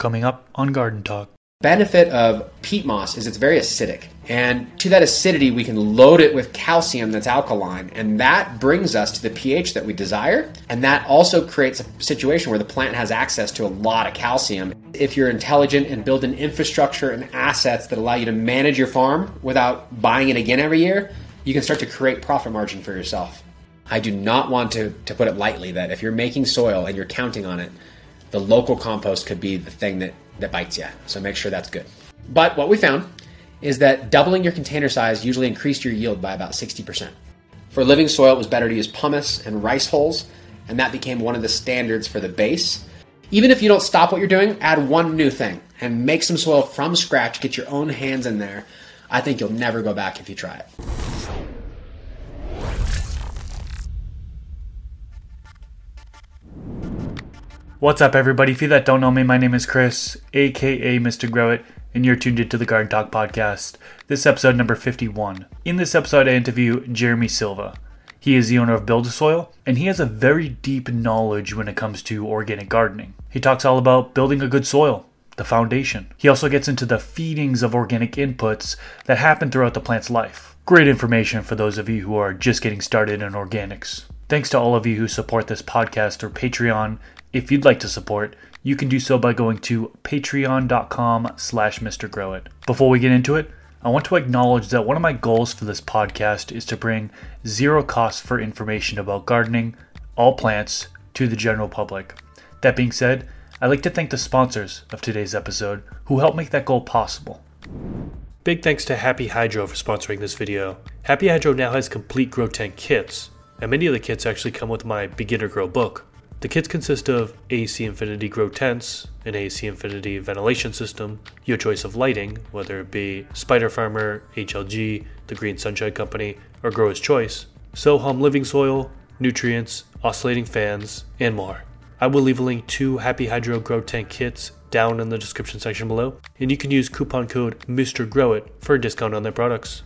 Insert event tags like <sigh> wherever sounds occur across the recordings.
coming up on Garden Talk. benefit of peat moss is it's very acidic. And to that acidity, we can load it with calcium that's alkaline. And that brings us to the pH that we desire. And that also creates a situation where the plant has access to a lot of calcium. If you're intelligent and build an infrastructure and assets that allow you to manage your farm without buying it again every year, you can start to create profit margin for yourself. I do not want to, to put it lightly that if you're making soil and you're counting on it, the local compost could be the thing that, that bites you. So make sure that's good. But what we found is that doubling your container size usually increased your yield by about 60%. For living soil, it was better to use pumice and rice hulls, and that became one of the standards for the base. Even if you don't stop what you're doing, add one new thing and make some soil from scratch, get your own hands in there. I think you'll never go back if you try it. What's up, everybody? If you that don't know me, my name is Chris, aka Mr. Grow It, and you're tuned into the Garden Talk podcast. This episode number 51. In this episode, I interview Jeremy Silva. He is the owner of Build a Soil, and he has a very deep knowledge when it comes to organic gardening. He talks all about building a good soil, the foundation. He also gets into the feedings of organic inputs that happen throughout the plant's life. Great information for those of you who are just getting started in organics. Thanks to all of you who support this podcast through Patreon. If you'd like to support, you can do so by going to patreon.com slash mrgrowit. Before we get into it, I want to acknowledge that one of my goals for this podcast is to bring zero cost for information about gardening, all plants, to the general public. That being said, I'd like to thank the sponsors of today's episode who helped make that goal possible. Big thanks to Happy Hydro for sponsoring this video. Happy Hydro now has complete grow tent kits, and many of the kits actually come with my beginner grow book. The kits consist of AC Infinity grow tents, an AC Infinity ventilation system, your choice of lighting, whether it be Spider Farmer, HLG, the Green Sunshine Company, or Grower's Choice, Sohum living soil, nutrients, oscillating fans, and more. I will leave a link to Happy Hydro grow tent kits down in the description section below, and you can use coupon code MrGrowit for a discount on their products.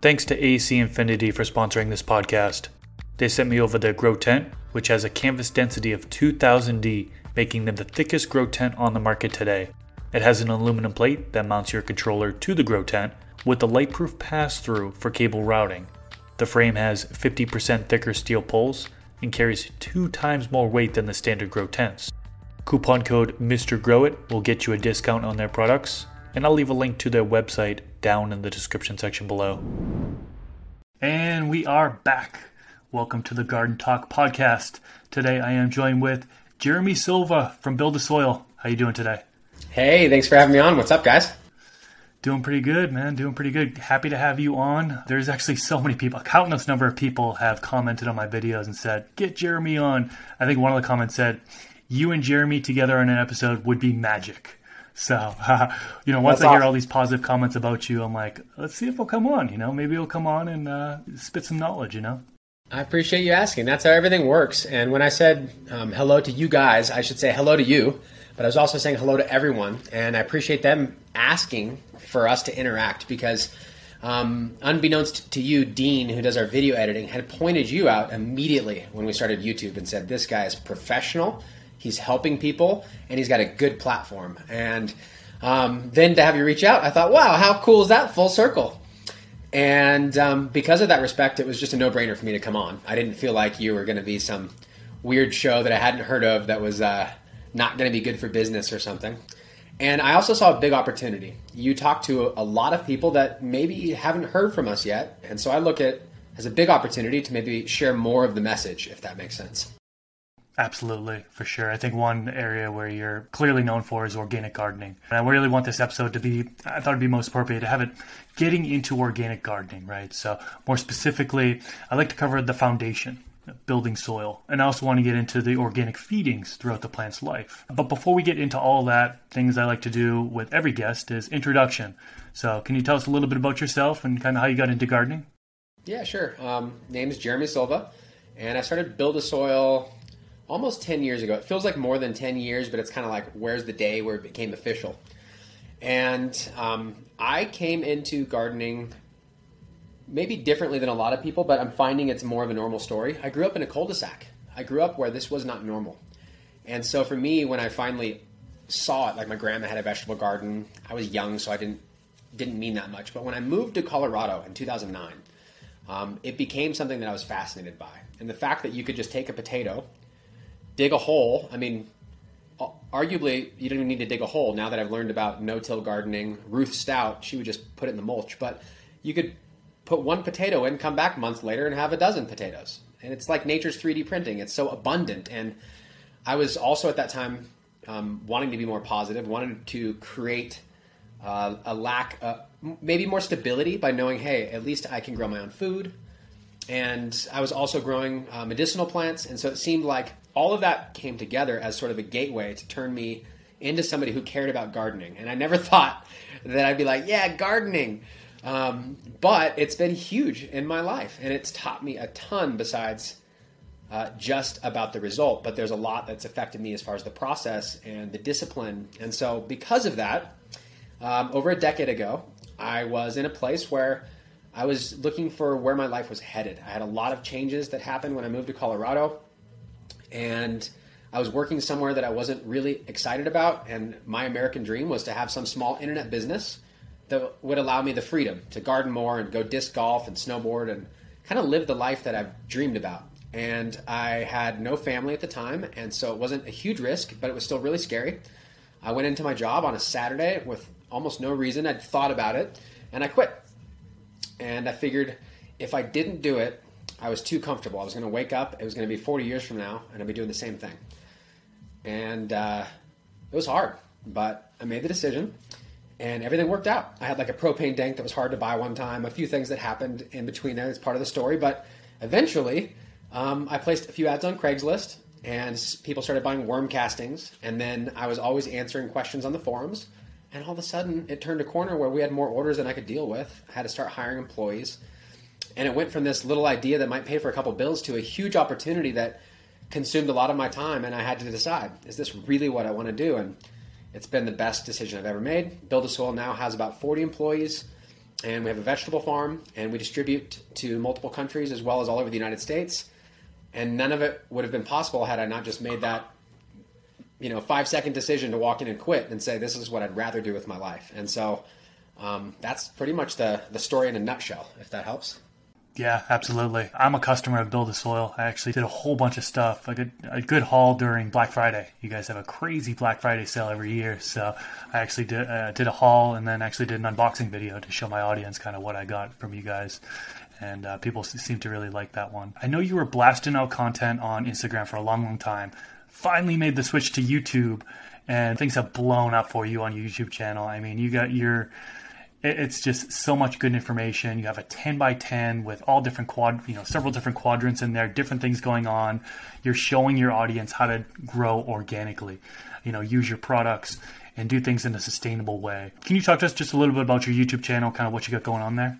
Thanks to AC Infinity for sponsoring this podcast. They sent me over their grow tent, which has a canvas density of 2000D, making them the thickest grow tent on the market today. It has an aluminum plate that mounts your controller to the grow tent with a lightproof pass through for cable routing. The frame has 50% thicker steel poles and carries two times more weight than the standard grow tents. Coupon code MrGrowit will get you a discount on their products, and I'll leave a link to their website down in the description section below. And we are back. Welcome to the Garden Talk podcast. Today I am joined with Jeremy Silva from Build a Soil. How you doing today? Hey, thanks for having me on. What's up, guys? Doing pretty good, man. Doing pretty good. Happy to have you on. There's actually so many people, a countless number of people have commented on my videos and said, "Get Jeremy on." I think one of the comments said, "You and Jeremy together on an episode would be magic." So, uh, <laughs> you know, once That's I hear awesome. all these positive comments about you, I'm like, let's see if he'll come on. You know, maybe he'll come on and uh, spit some knowledge. You know. I appreciate you asking. That's how everything works. And when I said um, hello to you guys, I should say hello to you, but I was also saying hello to everyone. And I appreciate them asking for us to interact because, um, unbeknownst to you, Dean, who does our video editing, had pointed you out immediately when we started YouTube and said, This guy is professional, he's helping people, and he's got a good platform. And um, then to have you reach out, I thought, wow, how cool is that? Full circle. And um, because of that respect, it was just a no brainer for me to come on. I didn't feel like you were going to be some weird show that I hadn't heard of that was uh, not going to be good for business or something. And I also saw a big opportunity. You talk to a lot of people that maybe haven't heard from us yet. And so I look at as a big opportunity to maybe share more of the message, if that makes sense. Absolutely, for sure. I think one area where you're clearly known for is organic gardening. And I really want this episode to be, I thought it'd be most appropriate to have it getting into organic gardening, right? So, more specifically, I like to cover the foundation, building soil, and I also want to get into the organic feedings throughout the plant's life. But before we get into all that, things I like to do with every guest is introduction. So, can you tell us a little bit about yourself and kind of how you got into gardening? Yeah, sure. Um, name is Jeremy Silva, and I started Build a Soil almost 10 years ago. It feels like more than 10 years, but it's kind of like where's the day where it became official. And um, I came into gardening maybe differently than a lot of people, but I'm finding it's more of a normal story. I grew up in a cul de sac. I grew up where this was not normal. And so for me, when I finally saw it. Like my grandma had a vegetable garden. I was young, so I didn't didn't mean that much. But when I moved to Colorado in 2009, um, it became something that I was fascinated by. And the fact that you could just take a potato, dig a hole. I mean, arguably, you don't even need to dig a hole. Now that I've learned about no-till gardening, Ruth Stout, she would just put it in the mulch. But you could put one potato in, come back months later, and have a dozen potatoes. And it's like nature's 3D printing. It's so abundant. And I was also at that time um, wanting to be more positive, wanted to create uh, a lack, uh, maybe more stability by knowing, hey, at least I can grow my own food. And I was also growing uh, medicinal plants. And so it seemed like all of that came together as sort of a gateway to turn me into somebody who cared about gardening. And I never <laughs> thought that I'd be like, yeah, gardening. Um, but it's been huge in my life, and it's taught me a ton besides uh, just about the result. But there's a lot that's affected me as far as the process and the discipline. And so, because of that, um, over a decade ago, I was in a place where I was looking for where my life was headed. I had a lot of changes that happened when I moved to Colorado, and I was working somewhere that I wasn't really excited about. And my American dream was to have some small internet business that would allow me the freedom to garden more and go disc golf and snowboard and kind of live the life that I've dreamed about. And I had no family at the time, and so it wasn't a huge risk, but it was still really scary. I went into my job on a Saturday with almost no reason. I'd thought about it, and I quit. And I figured if I didn't do it, I was too comfortable. I was going to wake up, it was going to be 40 years from now, and I'd be doing the same thing. And uh, it was hard, but I made the decision and everything worked out. I had like a propane tank that was hard to buy one time, a few things that happened in between there. It's part of the story, but eventually um, I placed a few ads on Craigslist and people started buying worm castings. And then I was always answering questions on the forums. And all of a sudden, it turned a corner where we had more orders than I could deal with. I had to start hiring employees. And it went from this little idea that might pay for a couple bills to a huge opportunity that consumed a lot of my time. And I had to decide is this really what I want to do? And it's been the best decision I've ever made. Build a Soil now has about 40 employees, and we have a vegetable farm, and we distribute to multiple countries as well as all over the United States. And none of it would have been possible had I not just made that, you know, five second decision to walk in and quit and say, this is what I'd rather do with my life. And so um, that's pretty much the, the story in a nutshell, if that helps. Yeah, absolutely. I'm a customer of Build a Soil. I actually did a whole bunch of stuff, a good, a good haul during Black Friday. You guys have a crazy Black Friday sale every year, so I actually did uh, did a haul and then actually did an unboxing video to show my audience kind of what I got from you guys. And uh, people seem to really like that one. I know you were blasting out content on Instagram for a long, long time. Finally made the switch to YouTube, and things have blown up for you on your YouTube channel. I mean, you got your it's just so much good information. You have a 10 by 10 with all different quad, you know, several different quadrants in there, different things going on. You're showing your audience how to grow organically, you know, use your products and do things in a sustainable way. Can you talk to us just a little bit about your YouTube channel, kind of what you got going on there?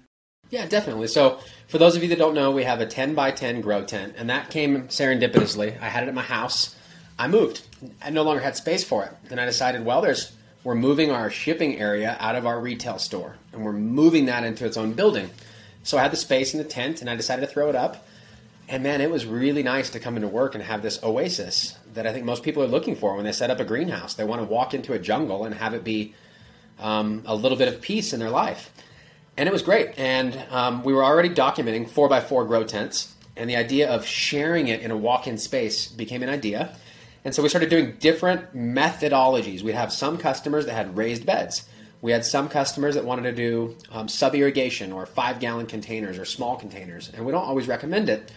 Yeah, definitely. So, for those of you that don't know, we have a 10 by 10 grow tent, and that came serendipitously. I had it at my house. I moved. I no longer had space for it. Then I decided, well, there's we're moving our shipping area out of our retail store and we're moving that into its own building. So I had the space in the tent and I decided to throw it up. And man, it was really nice to come into work and have this oasis that I think most people are looking for when they set up a greenhouse. They want to walk into a jungle and have it be um, a little bit of peace in their life. And it was great. And um, we were already documenting 4x4 grow tents. And the idea of sharing it in a walk in space became an idea. And so we started doing different methodologies. We'd have some customers that had raised beds. We had some customers that wanted to do um, sub irrigation or five gallon containers or small containers, and we don't always recommend it.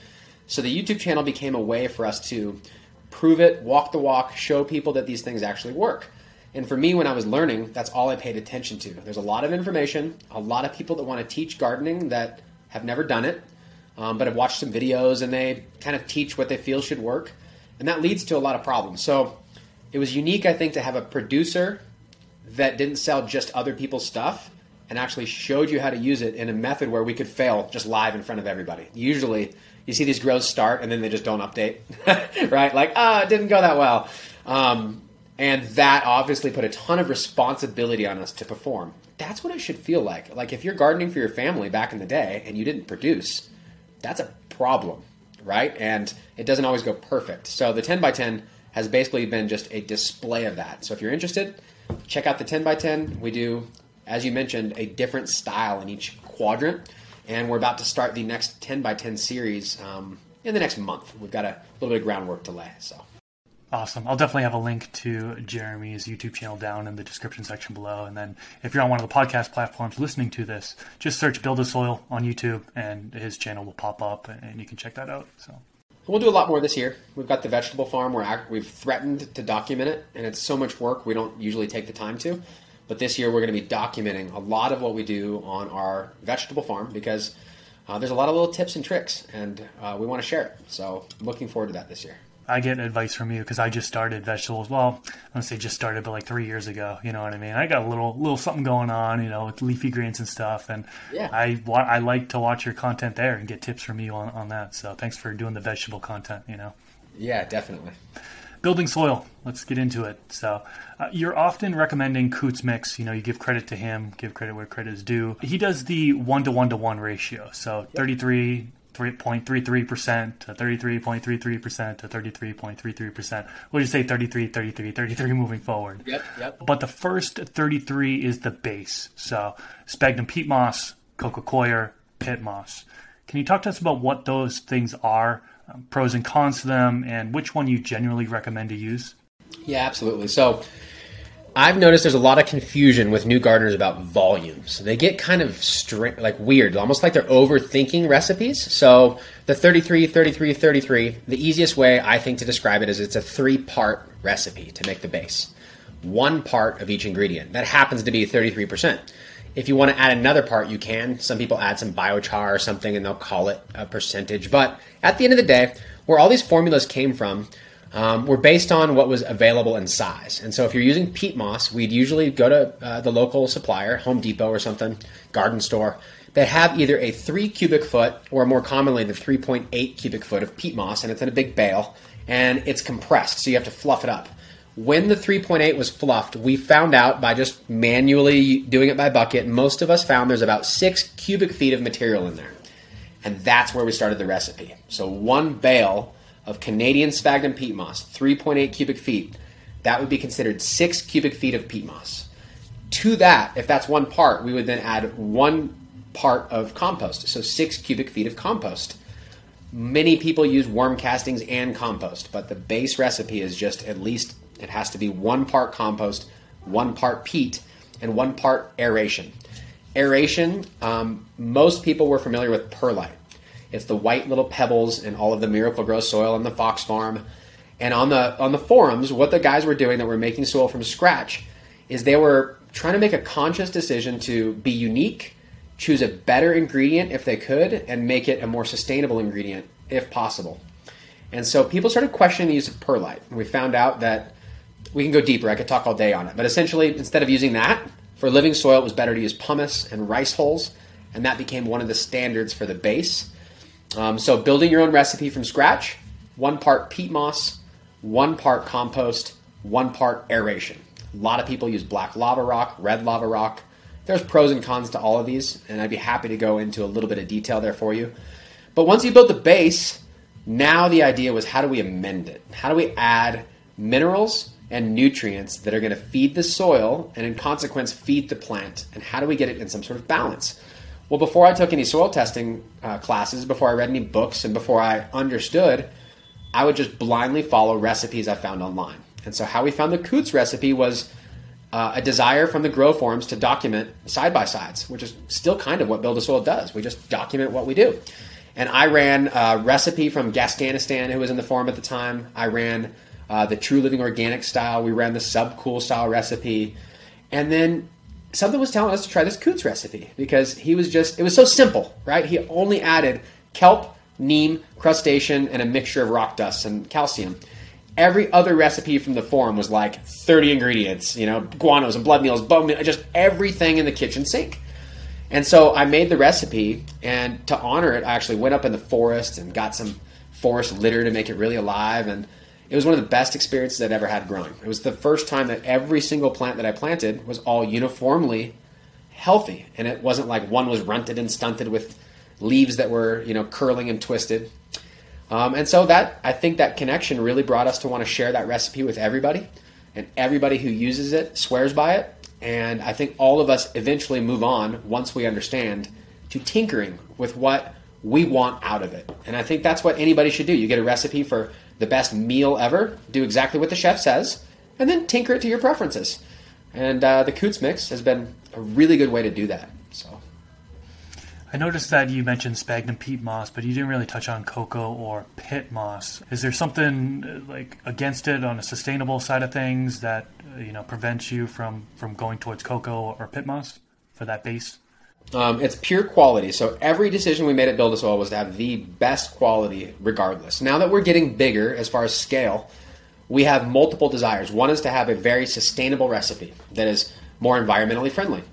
So the YouTube channel became a way for us to prove it, walk the walk, show people that these things actually work. And for me, when I was learning, that's all I paid attention to. There's a lot of information, a lot of people that want to teach gardening that have never done it, um, but have watched some videos and they kind of teach what they feel should work and that leads to a lot of problems. So it was unique, I think, to have a producer that didn't sell just other people's stuff and actually showed you how to use it in a method where we could fail just live in front of everybody. Usually, you see these grows start and then they just don't update, <laughs> right? Like, ah, oh, it didn't go that well. Um, and that obviously put a ton of responsibility on us to perform. That's what it should feel like. Like if you're gardening for your family back in the day and you didn't produce, that's a problem right? And it doesn't always go perfect. So the 10 by 10 has basically been just a display of that. So if you're interested, check out the 10 by 10. We do, as you mentioned, a different style in each quadrant, and we're about to start the next 10 by 10 series um, in the next month. We've got a little bit of groundwork to lay. So. Awesome. I'll definitely have a link to Jeremy's YouTube channel down in the description section below. And then if you're on one of the podcast platforms listening to this, just search Build a Soil on YouTube and his channel will pop up and you can check that out. So We'll do a lot more this year. We've got the vegetable farm. We're we've threatened to document it, and it's so much work we don't usually take the time to. But this year we're going to be documenting a lot of what we do on our vegetable farm because uh, there's a lot of little tips and tricks, and uh, we want to share it. So looking forward to that this year. I get advice from you because I just started vegetables. Well, I don't say just started, but like three years ago. You know what I mean? I got a little little something going on, you know, with leafy greens and stuff. And yeah. I I like to watch your content there and get tips from you on, on that. So thanks for doing the vegetable content. You know. Yeah, definitely. Building soil. Let's get into it. So, uh, you're often recommending Coots Mix. You know, you give credit to him, give credit where credit is due. He does the one to one to one ratio. So, yep. 33 3.33% to 33.33% to 33.33%. We'll just say 33, 33, 33 <laughs> moving forward. Yep, yep. But the first 33 is the base. So sphagnum peat moss, coco coir, PittMoss. Can you talk to us about what those things are, um, pros and cons to them, and which one you generally recommend to use? Yeah, absolutely. So I've noticed there's a lot of confusion with new gardeners about volumes. They get kind of stri- like weird, almost like they're overthinking recipes. So the 33, 33, 33, the easiest way I think to describe it is it's a three part recipe to make the base. One part of each ingredient. That happens to be 33%. If you want to add another part, you can. Some people add some biochar or something and they'll call it a percentage. But at the end of the day, where all these formulas came from um, were based on what was available in size. And so if you're using peat moss, we'd usually go to uh, the local supplier, Home Depot or something, garden store. They have either a three cubic foot or more commonly the 3.8 cubic foot of peat moss, and it's in a big bale and it's compressed, so you have to fluff it up. When the 3.8 was fluffed, we found out by just manually doing it by bucket, most of us found there's about six cubic feet of material in there. And that's where we started the recipe. So one bale of Canadian sphagnum peat moss, 3.8 cubic feet, that would be considered six cubic feet of peat moss. To that, if that's one part, we would then add one part of compost, so six cubic feet of compost. Many people use worm castings and compost, but the base recipe is just at least it has to be one part compost, one part peat, and one part aeration. Aeration, um, most people were familiar with perlite. It's the white little pebbles and all of the Miracle-Gro soil on the Fox Farm. And on the on the forums, what the guys were doing that were making soil from scratch is they were trying to make a conscious decision to be unique, choose a better ingredient if they could, and make it a more sustainable ingredient if possible. And so people started questioning the use of perlite. And we found out that we can go deeper. I could talk all day on it. But essentially, instead of using that for living soil, it was better to use pumice and rice hulls. And that became one of the standards for the base. Um, so building your own recipe from scratch, one part peat moss, one part compost, one part aeration. A lot of people use black lava rock, red lava rock. There's pros and cons to all of these, and I'd be happy to go into a little bit of detail there for you. But once you build the base, now the idea was how do we amend it? How do we add minerals and nutrients that are going to feed the soil and in consequence feed the plant? And how do we get it in some sort of balance? Well, before I took any soil testing uh, classes, before I read any books, and before I understood, I would just blindly follow recipes I found online. And so, how we found the Coots recipe was uh, a desire from the grow forums to document side by sides, which is still kind of what Build a Soil does. We just document what we do. And I ran a recipe from Gascanistan, who was in the forum at the time. I ran uh, the True Living Organic style. We ran the Subcool style recipe. And then something was telling us to try this Coots recipe because he was just, it was so simple, right? He only added kelp, neem, crustacean, and a mixture of rock dust and calcium. Every other recipe from the forum was like 30 ingredients, you know, guanos and blood meals, bone meal, just everything in the kitchen sink. And so I made the recipe, and to honor it, I actually went up in the forest and got some forest litter to make it really alive. And it was one of the best experiences I'd ever had growing. It was the first time that every single plant that I planted was all uniformly healthy, and it wasn't like one was runted and stunted with leaves that were you know curling and twisted. Um, and so that I think that connection really brought us to want to share that recipe with everybody, and everybody who uses it swears by it. And I think all of us eventually move on once we understand to tinkering with what we want out of it. And I think that's what anybody should do. You get a recipe for the best meal ever, do exactly what the chef says, and then tinker it to your preferences. And uh, the Coots mix has been a really good way to do that. So. I noticed that you mentioned sphagnum peat moss, but you didn't really touch on cocoa or PittMoss. Is there something uh, like against it on a sustainable side of things that uh, you know prevents you from from going towards cocoa or PittMoss for that base? Um, it's pure quality. So every decision we made at Build a Soil was to have the best quality, regardless. Now that we're getting bigger as far as scale, we have multiple desires. One is to have a very sustainable recipe that is more environmentally friendly.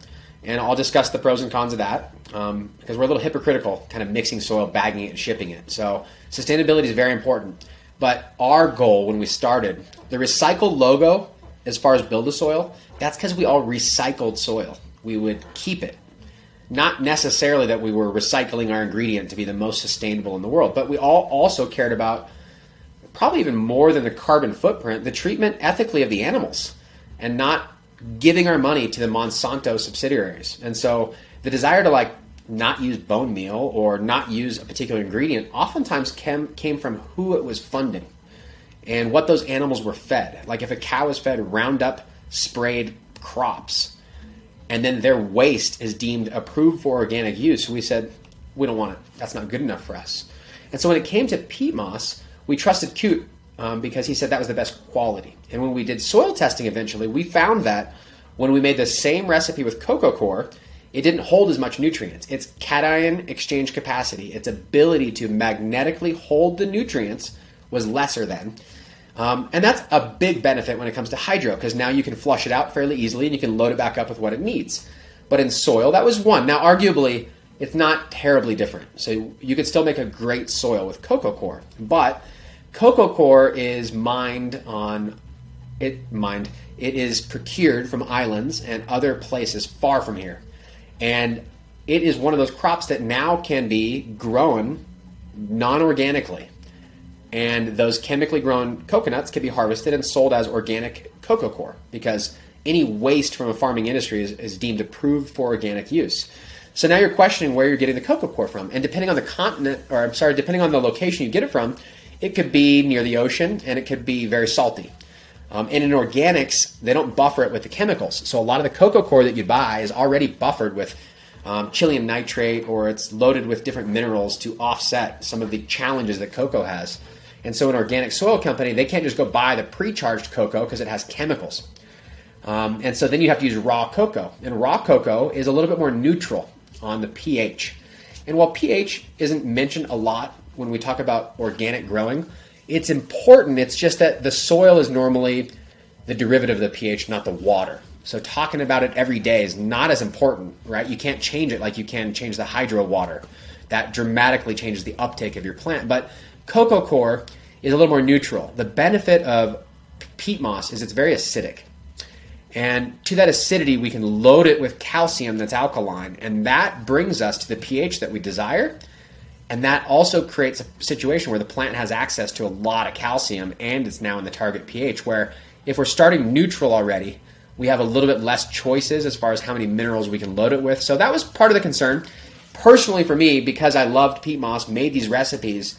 And I'll discuss the pros and cons of that um, because we're a little hypocritical, kind of mixing soil, bagging it, and shipping it. So sustainability is very important. But our goal when we started, the recycled logo, as far as Build a Soil, that's because we all recycled soil. We would keep it not necessarily that we were recycling our ingredient to be the most sustainable in the world, but we all also cared about probably even more than the carbon footprint, the treatment ethically of the animals and not giving our money to the Monsanto subsidiaries. And so the desire to like not use bone meal or not use a particular ingredient oftentimes came, came from who it was funding and what those animals were fed. Like if a cow is fed Roundup sprayed crops, and then their waste is deemed approved for organic use. We said, we don't want it. That's not good enough for us. And so when it came to peat moss, we trusted Coot um, because he said that was the best quality. And when we did soil testing eventually, we found that when we made the same recipe with coco coir, it didn't hold as much nutrients. Its cation exchange capacity, its ability to magnetically hold the nutrients was lesser than. Um, and that's a big benefit when it comes to hydro because now you can flush it out fairly easily and you can load it back up with what it needs. But in soil, that was one. Now, arguably, it's not terribly different. So you could still make a great soil with coco coir. But coco coir is mined on it mined. It is procured from islands and other places far from here. And it is one of those crops that now can be grown non-organically and those chemically grown coconuts can be harvested and sold as organic coco coir because any waste from a farming industry is, is, deemed approved for organic use. So now you're questioning where you're getting the coco coir from, and depending on the continent, or I'm sorry, depending on the location you get it from, it could be near the ocean and it could be very salty. Um, and in organics, they don't buffer it with the chemicals. So a lot of the coco coir that you buy is already buffered with um, chilium nitrate or it's loaded with different minerals to offset some of the challenges that cocoa has. And so, an organic soil company, they can't just go buy the pre-charged cocoa because it has chemicals. Um, and so then you have to use raw cocoa. And raw cocoa is a little bit more neutral on the pH. And while pH isn't mentioned a lot when we talk about organic growing, it's important. It's just that the soil is normally the derivative of the pH, not the water. So talking about it every day is not as important, right? You can't change it like you can change the hydro water. That dramatically changes the uptake of your plant. But Coco coir is a little more neutral. The benefit of peat moss is it's very acidic. And to that acidity, we can load it with calcium that's alkaline, and that brings us to the pH that we desire. And that also creates a situation where the plant has access to a lot of calcium and it's now in the target pH. Where if we're starting neutral already, we have a little bit less choices as far as how many minerals we can load it with. So that was part of the concern. Personally, for me, because I loved peat moss, made these recipes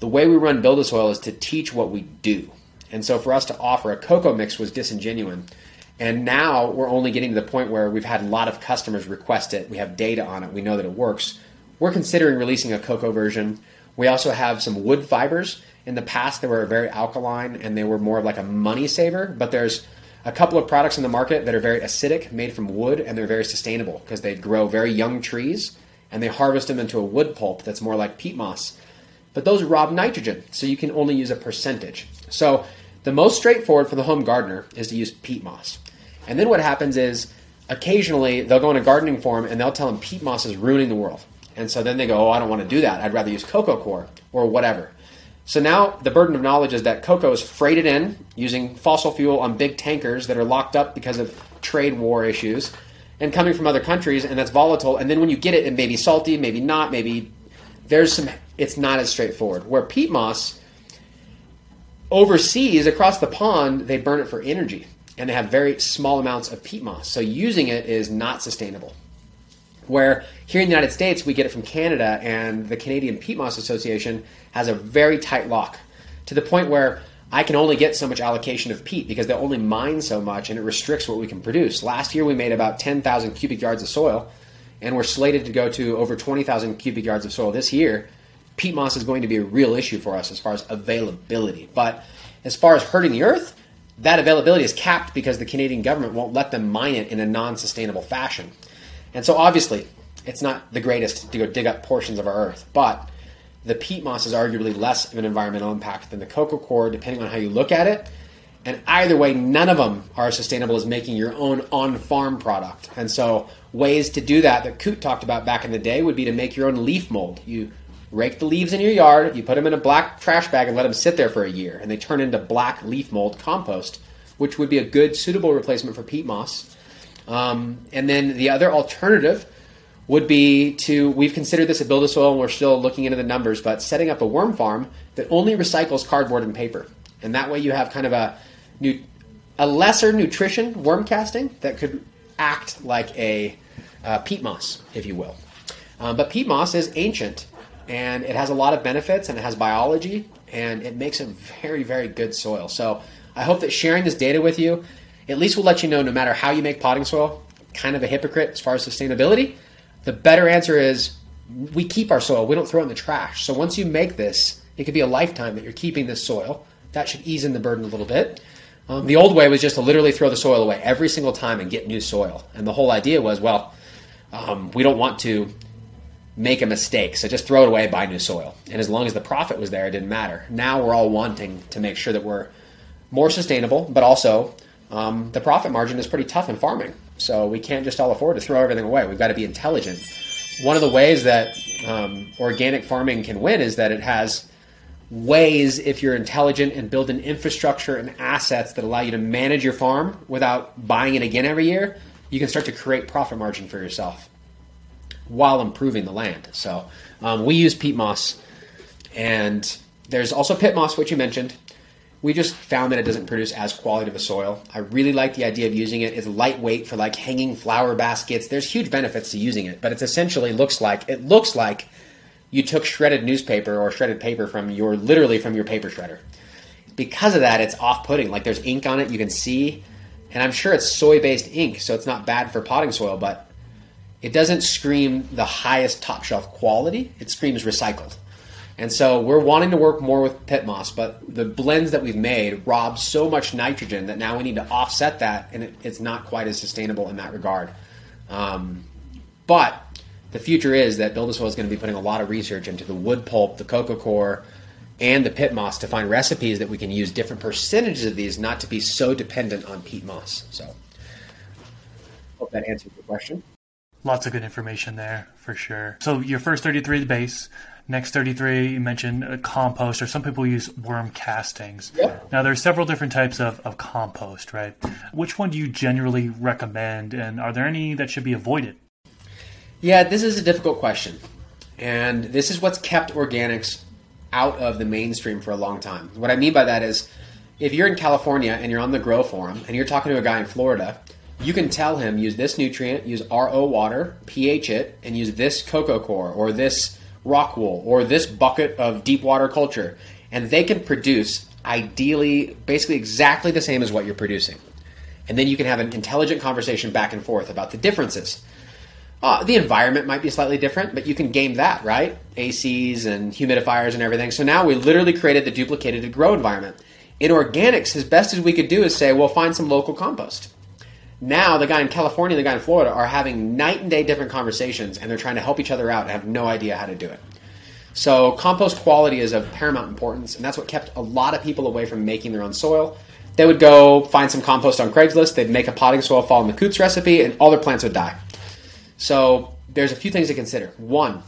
the way we run Build a Soil is to teach what we do. And so for us to offer a cocoa mix was disingenuous. And now we're only getting to the point where we've had a lot of customers request it. We have data on it. We know that it works. We're considering releasing a cocoa version. We also have some wood fibers. In the past, they were very alkaline and they were more of like a money saver. But there's a couple of products in the market that are very acidic, made from wood, and they're very sustainable because they grow very young trees and they harvest them into a wood pulp that's more like peat moss but those rob nitrogen, so you can only use a percentage. So the most straightforward for the home gardener is to use peat moss. And then what happens is occasionally they'll go on a gardening forum and they'll tell them peat moss is ruining the world. And so then they go, oh, I don't want to do that. I'd rather use coco coir or whatever. So now the burden of knowledge is that cocoa is freighted in using fossil fuel on big tankers that are locked up because of trade war issues and coming from other countries, and that's volatile. And then when you get it, it may be salty, maybe not, maybe there's some it's not as straightforward. Where peat moss, overseas across the pond, they burn it for energy and they have very small amounts of peat moss. So using it is not sustainable. Where here in the United States, we get it from Canada, and the Canadian Peat Moss Association has a very tight lock to the point where I can only get so much allocation of peat because they only mine so much and it restricts what we can produce. Last year, we made about 10,000 cubic yards of soil, and we're slated to go to over 20,000 cubic yards of soil this year. Peat moss is going to be a real issue for us as far as availability. But as far as hurting the earth, that availability is capped because the Canadian government won't let them mine it in a non sustainable fashion. And so, obviously, it's not the greatest to go dig up portions of our earth, but the peat moss is arguably less of an environmental impact than the coco coir, depending on how you look at it. And either way, none of them are as sustainable as making your own on farm product. And so, ways to do that that Coot talked about back in the day would be to make your own leaf mold. You rake the leaves in your yard, you put them in a black trash bag and let them sit there for a year, and they turn into black leaf mold compost, which would be a good, suitable replacement for peat moss. Um, and then the other alternative would be to we've considered this at Build a Soil and we're still looking into the numbers, but setting up a worm farm that only recycles cardboard and paper, and that way you have kind of a new, a lesser nutrition worm casting that could act like a uh, peat moss, if you will. Um, but peat moss is ancient and it has a lot of benefits and it has biology and it makes a very very good soil. So i hope that sharing this data with you at least will let you know no matter how you make potting soil kind of a hypocrite as far as sustainability the better answer is we keep our soil. We don't throw it in the trash. So once you make this it could be a lifetime that you're keeping this soil. That should ease in the burden a little bit. Um, the old way was just to literally throw the soil away every single time and get new soil. And the whole idea was well um, we don't want to make a mistake. So just throw it away, buy new soil. And as long as the profit was there, it didn't matter. Now we're all wanting to make sure that we're more sustainable, but also um, the profit margin is pretty tough in farming. So we can't just all afford to throw everything away. We've got to be intelligent. One of the ways that um, organic farming can win is that it has ways, if you're intelligent and build an infrastructure and assets that allow you to manage your farm without buying it again every year, you can start to create profit margin for yourself while improving the land. So um, we use peat moss, and there's also PittMoss, which you mentioned. We just found that it doesn't produce as quality of a soil. I really like the idea of using it. It's lightweight for like hanging flower baskets. There's huge benefits to using it, but it essentially looks like it looks like you took shredded newspaper or shredded paper from your literally from your paper shredder. Because of that, it's off-putting. Like there's ink on it, you can see, and I'm sure it's soy-based ink, so it's not bad for potting soil. But it doesn't scream the highest top shelf quality. It screams recycled. And so we're wanting to work more with PittMoss, but the blends that we've made rob so much nitrogen that now we need to offset that, and it, it's not quite as sustainable in that regard. Um, but the future is that Build a Soil is going to be putting a lot of research into the wood pulp, the coco coir, and the PittMoss to find recipes that we can use different percentages of these, not to be so dependent on peat moss. So, hope that answers your question. Lots of good information there for sure. So your first 33 the base. Next 33, you mentioned a compost, or some people use worm castings. Yep. Now, there's several different types of, of compost, right? Which one do you generally recommend, and are there any that should be avoided? Yeah, this is a difficult question. And this is what's kept organics out of the mainstream for a long time. What I mean by that is if you're in California and you're on the Grow Forum and you're talking to a guy in Florida, you can tell him use this nutrient, use RO water, pH it, and use this coco coir or this rock wool or this bucket of deep water culture. And they can produce ideally basically exactly the same as what you're producing. And then you can have an intelligent conversation back and forth about the differences. Uh, the environment might be slightly different, but you can game that, right? ACs and humidifiers and everything. So now we literally created the duplicated grow environment. In organics, as best as we could do is say, well, find some local compost now the guy in California and the guy in Florida are having night and day different conversations and they're trying to help each other out and have no idea how to do it. So compost quality is of paramount importance and that's what kept a lot of people away from making their own soil. They would go find some compost on Craigslist, they'd make a potting soil following the Coots recipe and all their plants would die. So there's a few things to consider. One,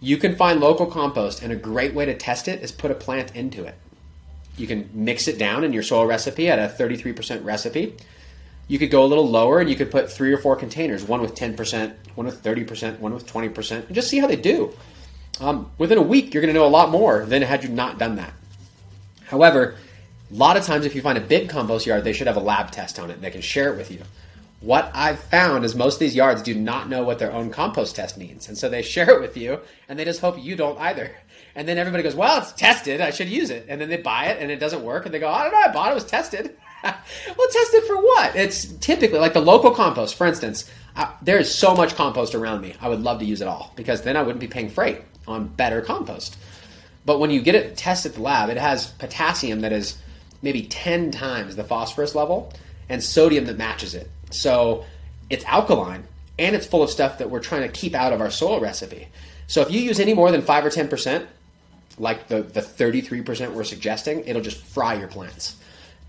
you can find local compost and a great way to test it is put a plant into it. You can mix it down in your soil recipe at a 33% recipe you could go a little lower and you could put three or four containers, one with 10%, one with 30%, one with 20%, and just see how they do. um, within a week, you're going to know a lot more than had you not done that. However, a lot of times, if you find a big compost yard, they should have a lab test on it and they can share it with you. What I've found is most of these yards do not know what their own compost test means. And so they <laughs> share it with you and they just hope you don't either. And then everybody goes, Well, it's tested. I should use it. And then they buy it and it doesn't work. And they go, I don't know. I bought it. It was tested. <laughs> well, tested for what? It's typically like the local compost, for instance. I, there is so much compost around me. I would love to use it all because then I wouldn't be paying freight on better compost. But when you get it tested at the lab, it has potassium that is maybe 10 times the phosphorus level and sodium that matches it. So it's alkaline and it's full of stuff that we're trying to keep out of our soil recipe. So if you use any more than 5 or 10%, like the, the 33% we're suggesting, it'll just fry your plants.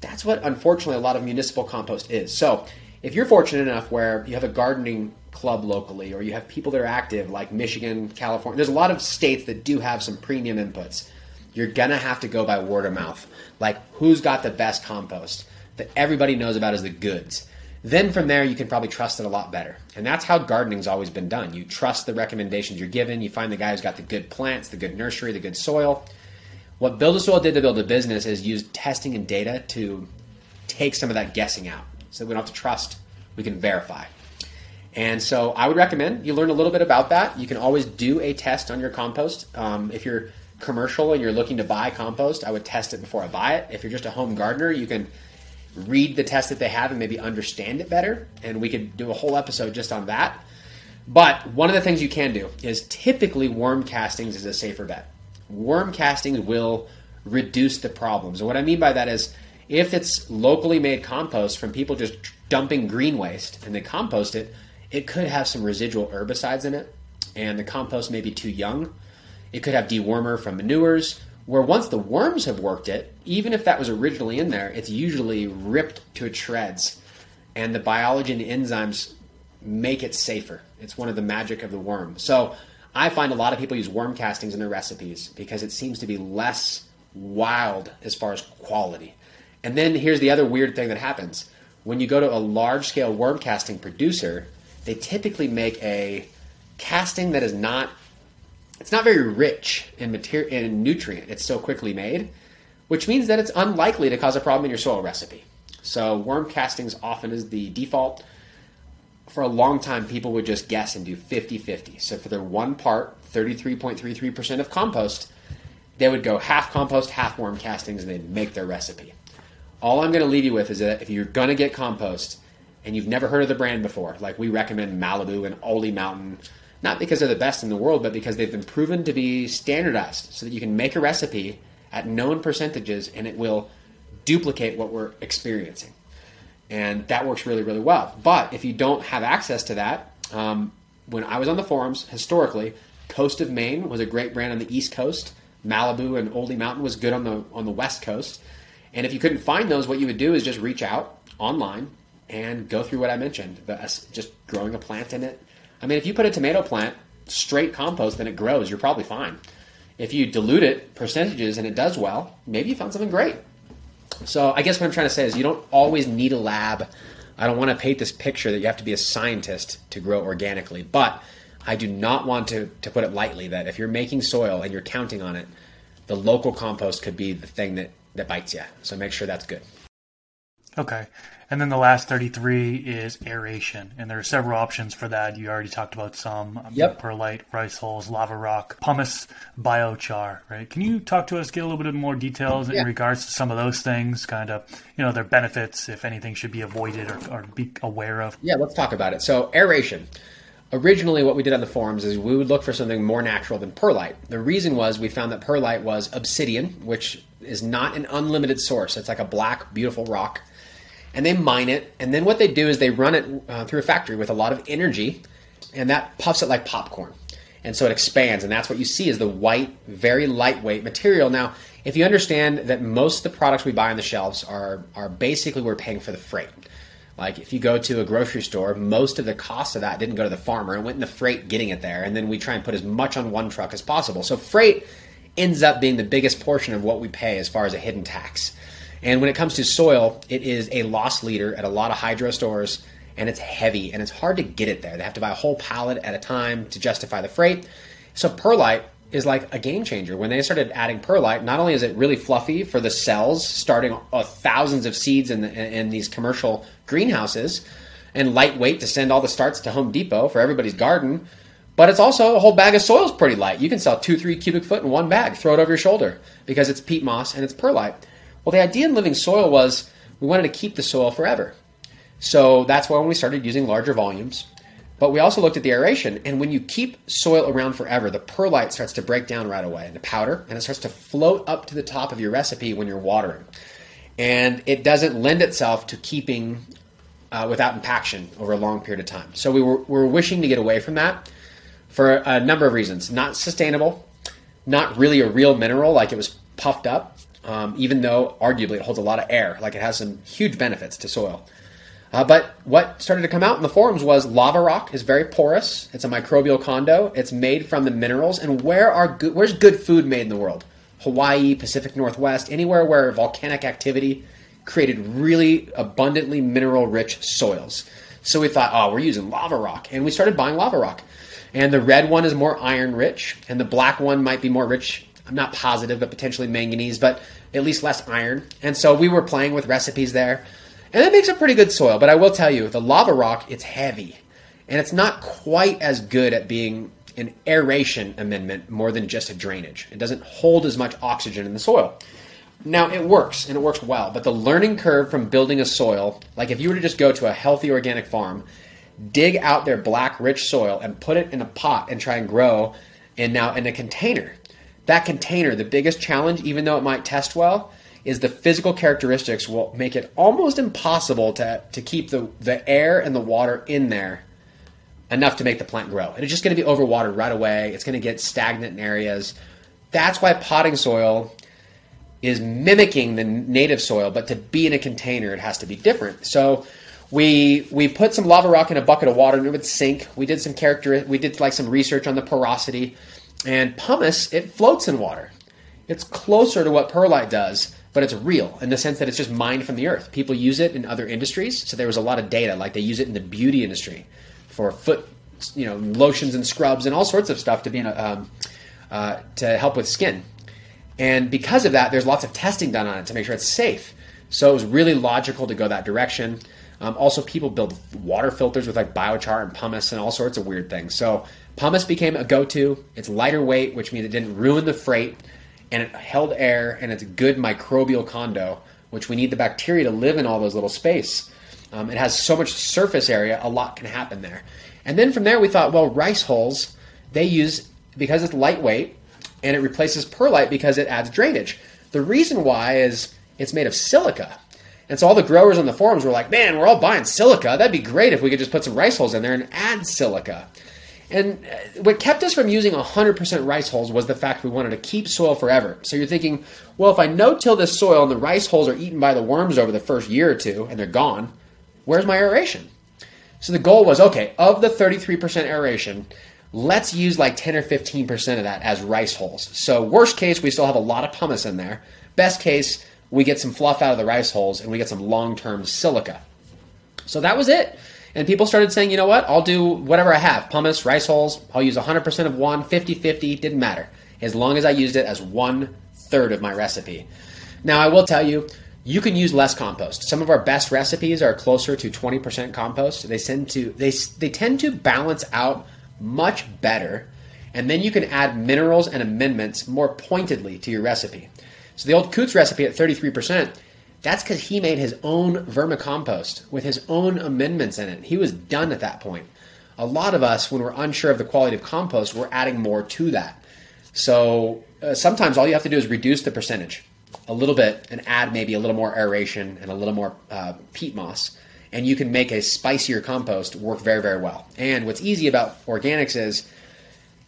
That's what, unfortunately, a lot of municipal compost is. So if you're fortunate enough where you have a gardening club locally or you have people that are active like Michigan, California, there's a lot of states that do have some premium inputs. You're going to have to go by word of mouth. Like, who's got the best compost that everybody knows about as the goods? Then from there, you can probably trust it a lot better. And that's how gardening's always been done. You trust the recommendations you're given. You find the guy who's got the good plants, the good nursery, the good soil. What Build a Soil did to build a business is use testing and data to take some of that guessing out so we don't have to trust, we can verify. And so I would recommend you learn a little bit about that. You can always do a test on your compost. Um, if you're commercial and you're looking to buy compost, I would test it before I buy it. If you're just a home gardener, you can read the test that they have and maybe understand it better. And we could do a whole episode just on that. But one of the things you can do is typically worm castings is a safer bet. Worm castings will reduce the problems. And what I mean by that is if it's locally made compost from people just dumping green waste and they compost it, it could have some residual herbicides in it, and the compost may be too young. It could have dewormer from manures, where once the worms have worked it, even if that was originally in there, it's usually ripped to shreds. And the biology and the enzymes make it safer. It's one of the magic of the worm. So I find a lot of people use worm castings in their recipes because it seems to be less wild as far as quality. And then here's the other weird thing that happens. When you go to a large scale worm casting producer, they typically make a casting that is not it's not very rich in material in nutrient. It's so quickly made, which means that it's unlikely to cause a problem in your soil recipe. So worm castings often is the default. For a long time, people would just guess and do 50-50. So for their one part, 33.33% of compost, they would go half compost, half worm castings, and they'd make their recipe. All I'm going to leave you with is that if you're going to get compost and you've never heard of the brand before, like we recommend Malibu and Oly Mountain, not because they're the best in the world, but because they've been proven to be standardized so that you can make a recipe at known percentages and it will duplicate what we're experiencing. And that works really, really well. But if you don't have access to that, um, when I was on the forums, historically, Coast of Maine was a great brand on the East Coast. Malibu and Oly Mountain was good on the on the West Coast. And if you couldn't find those, what you would do is just reach out online and go through what I mentioned, the, just growing a plant in it, I mean, if you put a tomato plant straight compost then it grows, you're probably fine. If you dilute it percentages and it does well, maybe you found something great. So I guess what I'm trying to say is you don't always need a lab. I don't want to paint this picture that you have to be a scientist to grow organically, but I do not want to, to put it lightly that if you're making soil and you're counting on it, the local compost could be the thing that, that bites you. So make sure that's good. Okay. And then the last 33 is aeration. And there are several options for that. You already talked about some. Um, yep. Perlite, rice hulls, lava rock, pumice, biochar, right? Can you talk to us, get a little bit of more details yeah. in regards to some of those things, kind of, you know, their benefits, if anything should be avoided or, or be aware of? Yeah, let's talk about it. So, aeration. Originally, what we did on the forums is we would look for something more natural than perlite. The reason was we found that perlite was obsidian, which is not an unlimited source. It's like a black, beautiful rock and they mine it. And then what they do is they run it uh, through a factory with a lot of energy, and that puffs it like popcorn. And so it expands, and that's what you see is the white, very lightweight material. Now, if you understand that most of the products we buy on the shelves are are basically we're paying for the freight. Like if you go to a grocery store, most of the cost of that didn't go to the farmer; it went in the freight getting it there, and then we try and put as much on one truck as possible. So freight ends up being the biggest portion of what we pay as far as a hidden tax. And when it comes to soil, it is a loss leader at a lot of hydro stores and it's heavy and it's hard to get it there. They have to buy a whole pallet at a time to justify the freight. So perlite is like a game changer. When they started adding perlite, not only is it really fluffy for the cells, starting uh, thousands of seeds in, the, in these commercial greenhouses, and lightweight to send all the starts to Home Depot for everybody's garden, but it's also a whole bag of soil is pretty light. You can sell two, three cubic foot in one bag, throw it over your shoulder because it's peat moss and it's perlite. Well, the idea in living soil was we wanted to keep the soil forever. So that's why when we started using larger volumes. But we also looked at the aeration, and when you keep soil around forever, the perlite starts to break down right away into powder, and it starts to float up to the top of your recipe when you're watering. And it doesn't lend itself to keeping uh, without impaction over a long period of time. So we were, we were wishing to get away from that for a number of reasons. Not sustainable, not really a real mineral, like it was puffed up, um, even though arguably it holds a lot of air, like it has some huge benefits to soil. Uh, but what started to come out in the forums was lava rock is very porous. It's a microbial condo. It's made from the minerals. And where are good, where's good food made in the world? Hawaii, Pacific Northwest, anywhere where volcanic activity created really abundantly mineral rich soils. So we thought, oh, we're using lava rock. And we started buying lava rock. And the red one is more iron rich, and the black one might be more rich. I'm not positive, but potentially manganese, but at least less iron. And so we were playing with recipes there. And it makes a pretty good soil. But I will tell you, the lava rock, it's heavy. And it's not quite as good at being an aeration amendment more than just a drainage. It doesn't hold as much oxygen in the soil. Now, it works, and it works well, but the learning curve from building a soil, like if you were to just go to a healthy organic farm, dig out their black, rich soil, and put it in a pot and try and grow in now in a container. That container, the biggest challenge, even though it might test well, is the physical characteristics will make it almost impossible to, to keep the, the air and the water in there enough to make the plant grow. And it's just going to be overwatered right away. It's going to get stagnant in areas. That's why potting soil is mimicking the native soil, but to be in a container, it has to be different. So we we put some lava rock in a bucket of water and it would sink. We did some character we did like some research on the porosity. And pumice, it floats in water. It's closer to what perlite does, but it's real in the sense that it's just mined from the earth. People use it in other industries, so there was a lot of data. Like they use it in the beauty industry for foot, you know, lotions and scrubs and all sorts of stuff to be in a, um, uh, to help with skin. And because of that, there's lots of testing done on it to make sure it's safe. So it was really logical to go that direction. Um, also, people build water filters with like biochar and pumice and all sorts of weird things. So pumice became a go-to. It's lighter weight, which means it didn't ruin the freight and it held air and it's a good microbial condo, which we need the bacteria to live in all those little space. Um, it has so much surface area, a lot can happen there. And then from there, we thought, well, rice hulls, they use, because it's lightweight and it replaces perlite because it adds drainage. The reason why is it's made of silica. And so all the growers on the forums were like, man, we're all buying silica. That'd be great if we could just put some rice hulls in there and add silica. And uh, what kept us from using 100% rice hulls was the fact we wanted to keep soil forever. So you're thinking, well, if I no-till this soil and the rice hulls are eaten by the worms over the first year or two and they're gone, where's my aeration? So the goal was, okay, of the 33% aeration, let's use like 10 or 15% of that as rice hulls. So worst case, we still have a lot of pumice in there. Best case, we get some fluff out of the rice hulls and we get some long-term silica. So that was it. And people started saying, you know what, I'll do whatever I have pumice, rice hulls, I'll use 100% of one, 50 50, didn't matter, as long as I used it as one third of my recipe. Now, I will tell you, you can use less compost. Some of our best recipes are closer to 20% compost. They tend to they they tend to balance out much better, and then you can add minerals and amendments more pointedly to your recipe. So the old Coots recipe at 33%, that's because he made his own vermicompost with his own amendments in it. He was done at that point. A lot of us, when we're unsure of the quality of compost, we're adding more to that. So uh, sometimes all you have to do is reduce the percentage a little bit and add maybe a little more aeration and a little more uh, peat moss. And you can make a spicier compost work very, very well. And what's easy about organics is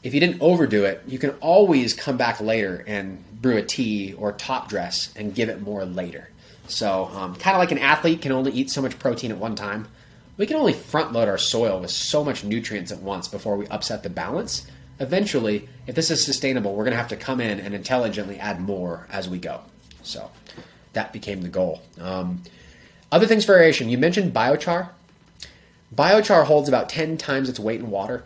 if you didn't overdo it, you can always come back later and brew a tea or top dress and give it more later. So, um, kind of like an athlete can only eat so much protein at one time, we can only front load our soil with so much nutrients at once before we upset the balance. Eventually, if this is sustainable, we're going to have to come in and intelligently add more as we go. So, that became the goal. Um, other things for aeration, you mentioned biochar. Biochar holds about 10 times its weight in water.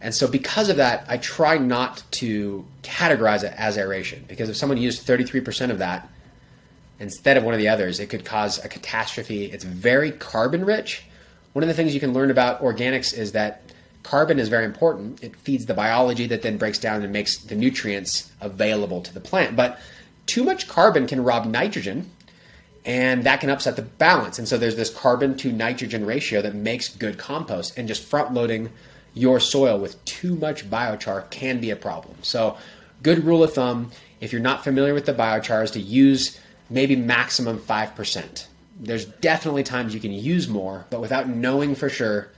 And so, because of that, I try not to categorize it as aeration because if someone used 33% of that instead of one of the others, it could cause a catastrophe. It's very carbon rich. One of the things you can learn about organics is that carbon is very important. It feeds the biology that then breaks down and makes the nutrients available to the plant. But too much carbon can rob nitrogen and that can upset the balance. And so there's this carbon to nitrogen ratio that makes good compost and just front loading your soil with too much biochar can be a problem. So, good rule of thumb if you're not familiar with the biochar is to use maybe maximum 5%. There's definitely times you can use more, but without knowing for sure,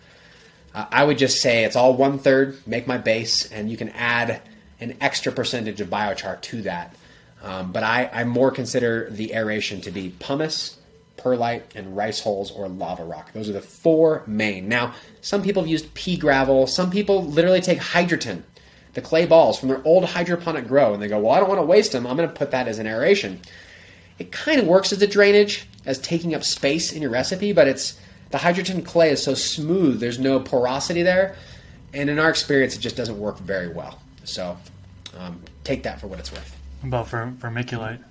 uh, I would just say it's all one third, make my base, and you can add an extra percentage of biochar to that. Um, but I, I more consider the aeration to be pumice, perlite, and rice hulls or lava rock. Those are the four main. Now, some people have used pea gravel. Some people literally take hydroton, the clay balls from their old hydroponic grow, and they go, Well, I don't want to waste them. I'm going to put that as an aeration. It kind of works as a drainage, as taking up space in your recipe, but it's the hydroton clay is so smooth, there's no porosity there. And in our experience, it just doesn't work very well. So um, take that for what it's worth. What about vermiculite?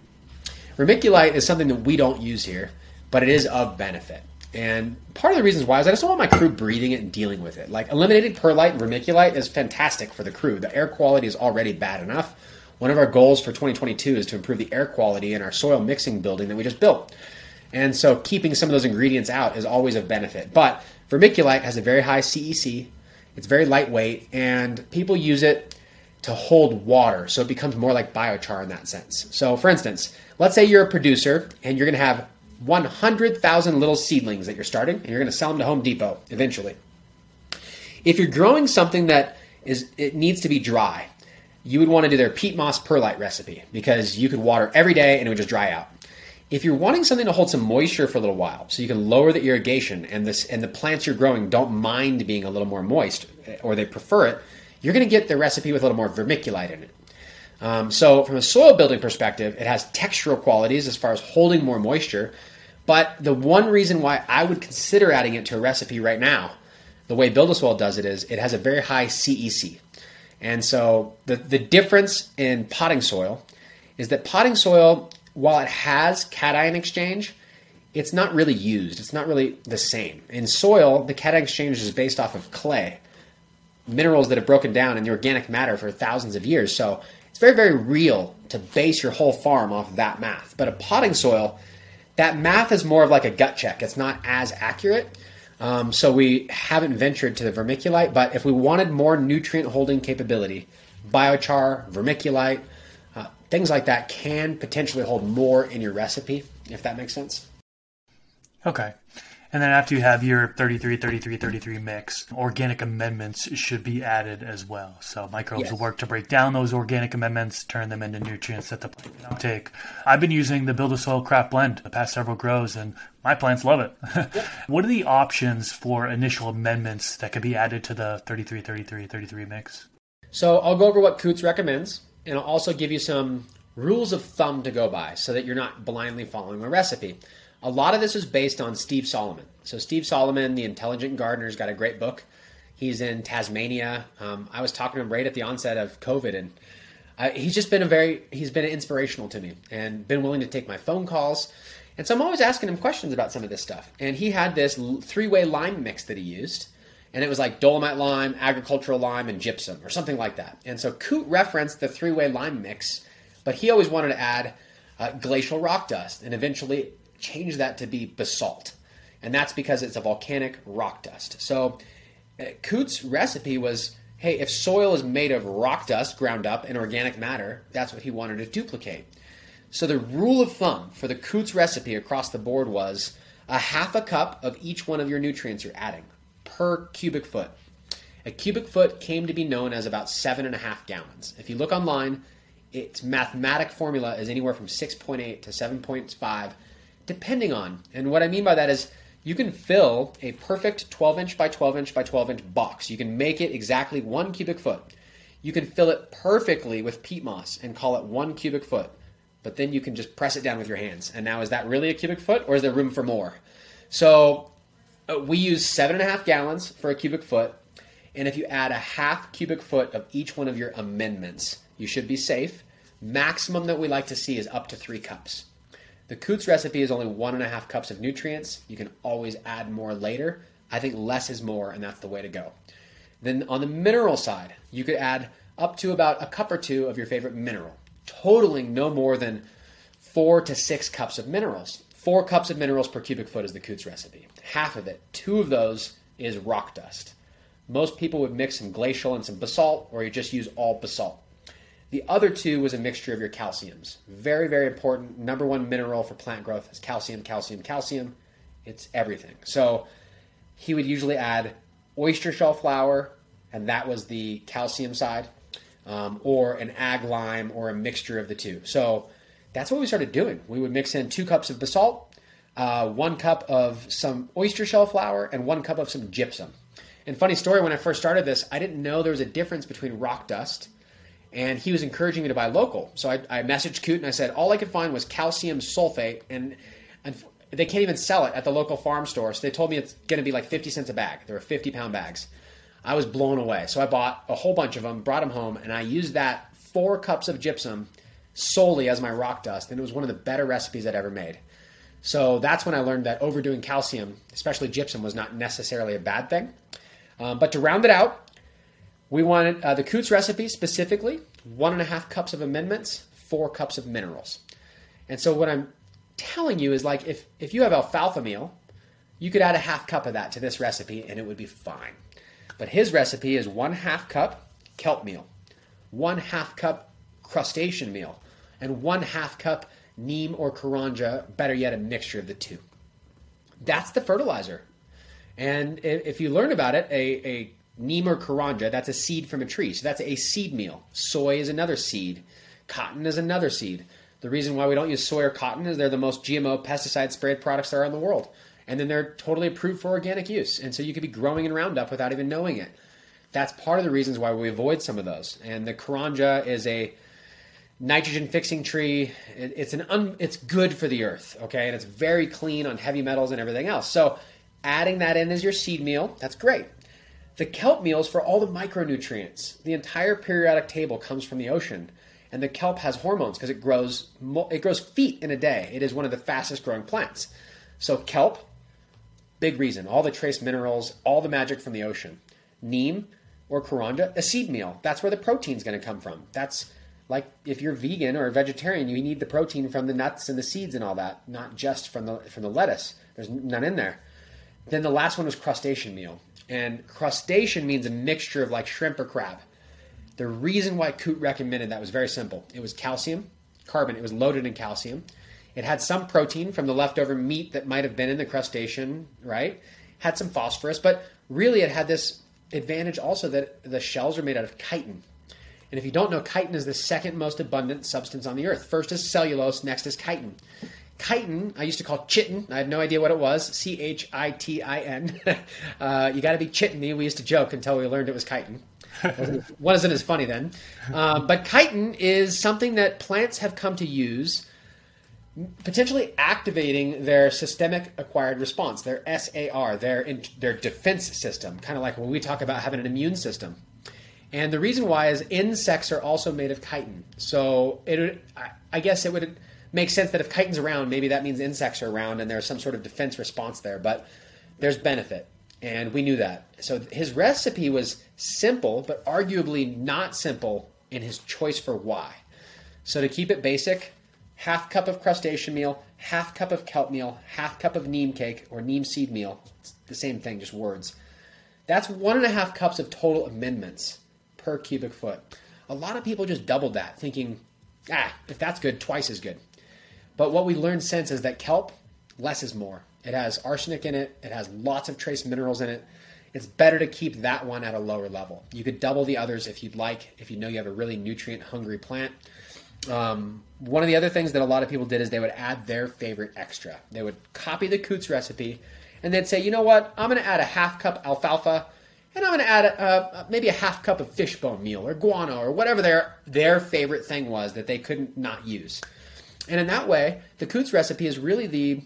Vermiculite is something that we don't use here but it is of benefit. And part of the reasons why is I just don't want my crew breathing it and dealing with it. Like eliminating perlite and vermiculite is fantastic for the crew. The air quality is already bad enough. One of our goals for 2022 is to improve the air quality in our soil mixing building that we just built. And so keeping some of those ingredients out is always of benefit. But vermiculite has a very high CEC. It's very lightweight and people use it to hold water. So it becomes more like biochar in that sense. So for instance, let's say you're a producer and you're going to have 100,000 little seedlings that you're starting, and you're going to sell them to Home Depot eventually. If you're growing something that is it needs to be dry, you would want to do their peat moss perlite recipe because you could water every day and it would just dry out. If you're wanting something to hold some moisture for a little while, so you can lower the irrigation and this and the plants you're growing don't mind being a little more moist or they prefer it, you're going to get the recipe with a little more vermiculite in it. Um, so, from a soil building perspective, it has textural qualities as far as holding more moisture. But the one reason why I would consider adding it to a recipe right now, the way Build a Soil does it is it has a very high CEC. And so the, the difference in potting soil is that potting soil, while it has cation exchange, it's not really used. It's not really the same. In soil, the cation exchange is based off of clay, minerals that have broken down in the organic matter for thousands of years. So it's very, very real to base your whole farm off of that math. But a potting soil, that math is more of like a gut check. It's not as accurate. Um, so we haven't ventured to the vermiculite, but if we wanted more nutrient holding capability, biochar, vermiculite, uh, things like that can potentially hold more in your recipe, if that makes sense. Okay. And then after you have your 33, 33, 33 mix, organic amendments should be added as well. So microbes yes. will work to break down those organic amendments, turn them into nutrients that the plant can take. I've been using the Build a Soil Craft Blend the past several grows, and my plants love it. <laughs> what are the options for initial amendments that could be added to the 33, 33, 33 mix? So I'll go over what Coots recommends, and I'll also give you some rules of thumb to go by so that you're not blindly following a recipe. A lot of this is based on Steve Solomon. So Steve Solomon, the Intelligent Gardener's got a great book. He's in Tasmania. Um, I was talking to him right at the onset of COVID, and I, he's just been a very he's been inspirational to me and been willing to take my phone calls. And so I'm always asking him questions about some of this stuff. And he had this three-way lime mix that he used, and it was like dolomite lime, agricultural lime, and gypsum, or something like that. And so Coot referenced the three-way lime mix, but he always wanted to add uh, glacial rock dust, and eventually change that to be basalt. And that's because it's a volcanic rock dust. So uh, Coot's recipe was hey, if soil is made of rock dust ground up and organic matter, that's what he wanted to duplicate. So the rule of thumb for the Coots recipe across the board was a half a cup of each one of your nutrients you're adding per cubic foot. A cubic foot came to be known as about seven and a half gallons. If you look online, its mathematic formula is anywhere from 6.8 to 7.5 depending on. And what I mean by that is you can fill a perfect 12 inch by 12 inch by 12 inch box. You can make it exactly one cubic foot. You can fill it perfectly with peat moss and call it one cubic foot. But then you can just press it down with your hands. And now, is that really a cubic foot or is there room for more? So uh, we use seven and a half gallons for a cubic foot. And if you add a half cubic foot of each one of your amendments, you should be safe. Maximum that we like to see is up to three cups. The Coots recipe is only one and a half cups of nutrients. You can always add more later. I think less is more, and that's the way to go. Then on the mineral side, you could add up to about a cup or two of your favorite mineral, totaling no more than four to six cups of minerals. Four cups of minerals per cubic foot is the Coots recipe. Half of it, two of those is rock dust. Most people would mix some glacial and some basalt, or you just use all basalt. The other two was a mixture of your calciums. Very, very important. Number one mineral for plant growth is calcium, calcium, calcium. It's everything. So he would usually add oyster shell flour, and that was the calcium side, um, or an ag lime, or a mixture of the two. So that's what we started doing. We would mix in two cups of basalt, uh, one cup of some oyster shell flour, and one cup of some gypsum. And funny story, when I first started this, I didn't know there was a difference between rock dust and he was encouraging me to buy local. So I, I messaged Coot and I said all I could find was calcium sulfate, and, and they can't even sell it at the local farm store. So they told me it's going to be like 50 cents a bag. There were 50 pound bags. I was blown away. So I bought a whole bunch of them, brought them home, and I used that four cups of gypsum solely as my rock dust, and it was one of the better recipes I'd ever made. So that's when I learned that overdoing calcium, especially gypsum, was not necessarily a bad thing. Um, but to round it out, we wanted uh, the Coots recipe specifically one and a half cups of amendments, four cups of minerals. And so what I'm telling you is like if, if you have alfalfa meal, you could add a half cup of that to this recipe and it would be fine. But his recipe is one half cup kelp meal, one half cup crustacean meal, and one half cup neem or karanja, better yet, a mixture of the two. That's the fertilizer. And if you learn about it, a, a neem or karanja, that's a seed from a tree. So that's a seed meal. Soy is another seed. Cotton is another seed. The reason why we don't use soy or cotton is they're the most GMO pesticide sprayed products there are in the world. And then they're totally approved for organic use. And so you could be growing in Roundup without even knowing it. That's part of the reasons why we avoid some of those. And the karanja is a nitrogen fixing tree. It's an un, it's good for the earth, okay? And it's very clean on heavy metals and everything else. So adding that in as your seed meal, that's great. The kelp meals for all the micronutrients. The entire periodic table comes from the ocean, and the kelp has hormones because it grows it grows feet in a day. It is one of the fastest growing plants. So kelp, big reason. All the trace minerals, all the magic from the ocean. Neem or karanja, a seed meal. That's where the protein's going to come from. That's like if you're vegan or a vegetarian, you need the protein from the nuts and the seeds and all that, not just from the from the lettuce. There's none in there. Then the last one was crustacean meal. And crustacean means a mixture of like shrimp or crab. The reason why Coot recommended that was very simple. It was calcium, carbon. It was loaded in calcium. It had some protein from the leftover meat that might have been in the crustacean, right? Had some phosphorus, but really it had this advantage also that the shells are made out of chitin. And if you don't know, chitin is the second most abundant substance on the earth. First is cellulose, next is chitin. Chitin, I used to call chitin. I had no idea what it was. C H I T I N. <laughs> Uh, you got to be chitiny. We used to joke until we learned it was chitin. wasn't, <laughs> wasn't as funny then. Um, but chitin is something that plants have come to use, potentially activating their systemic acquired response, their SAR, their in, their defense system. Kind of like when we talk about having an immune system. And the reason why is insects are also made of chitin. So it, I guess it would makes sense that if chitin's around, maybe that means insects are around and there's some sort of defense response there. But there's benefit, and we knew that. So his recipe was simple, but arguably not simple in his choice for why. So to keep it basic, half cup of crustacean meal, half cup of kelp meal, half cup of neem cake or neem seed meal. It's the same thing, just words. That's one and a half cups of total amendments per cubic foot. A lot of people just doubled that, thinking, ah, if that's good, twice as good. But what we learned since is that kelp, less is more. It has arsenic in it, it has lots of trace minerals in it. It's better to keep that one at a lower level. You could double the others if you'd like, if you know you have a really nutrient hungry plant. Um, one of the other things that a lot of people did is they would add their favorite extra. They would copy the Coots recipe and they'd say, you know what, I'm going to add a half cup alfalfa and I'm going to add a, maybe a half cup of fishbone meal or guano or whatever their their favorite thing was that they couldn't not use. And in that way, the Coots recipe is really the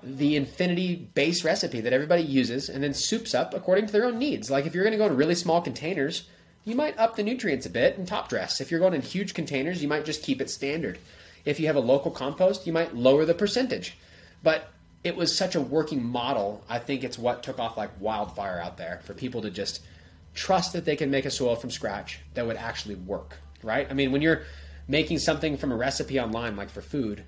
the infinity base recipe that everybody uses and then soups up according to their own needs. Like if you're going to go in really small containers, you might up the nutrients a bit and top dress. If you're going in huge containers, you might just keep it standard. If you have a local compost, you might lower the percentage. But it was such a working model. I think it's what took off like wildfire out there for people to just trust that they can make a soil from scratch that would actually work, right? I mean, when you're making something from a recipe online, like for food,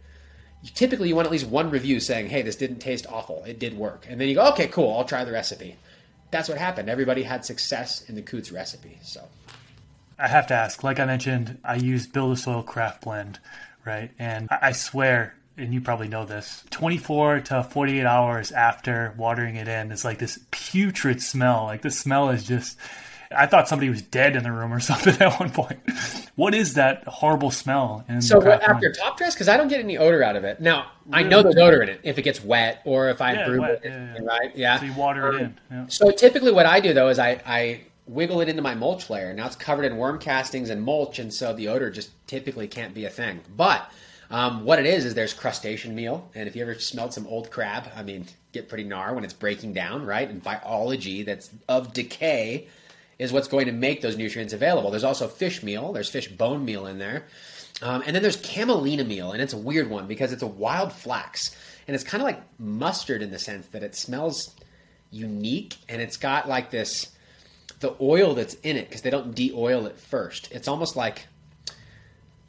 typically you want at least one review saying, hey, this didn't taste awful. It did work. And then you go, okay, cool, I'll try the recipe. That's what happened. Everybody had success in the Coots recipe. So I have to ask, like I mentioned, I use Build a Soil Craft Blend, right? And I swear, and you probably know this, 24 to 48 hours after watering it in, it's like this putrid smell. Like the smell is just I thought somebody was dead in the room or <laughs> something at one point. What is that horrible smell? so after top dress, because I don't get any odor out of it. Now I know there's odor in it if it gets wet or if I yeah, brew wet, it, yeah, right? Yeah. So you water um, it in. Yeah. So typically, what I do though is I, I wiggle it into my mulch layer. Now it's covered in worm castings and mulch, and so the odor just typically can't be a thing. But um, what it is is there's crustacean meal, and if you ever smelled some old crab, I mean, get pretty gnar when it's breaking down, right? And biology that's of decay is what's going to make those nutrients available. There's also fish meal. There's fish bone meal in there. Um, and then there's camelina meal, and it's a weird one because it's a wild flax. And it's kind of like mustard in the sense that it smells unique and it's got like this the oil that's in it because they don't de-oil it first. It's almost like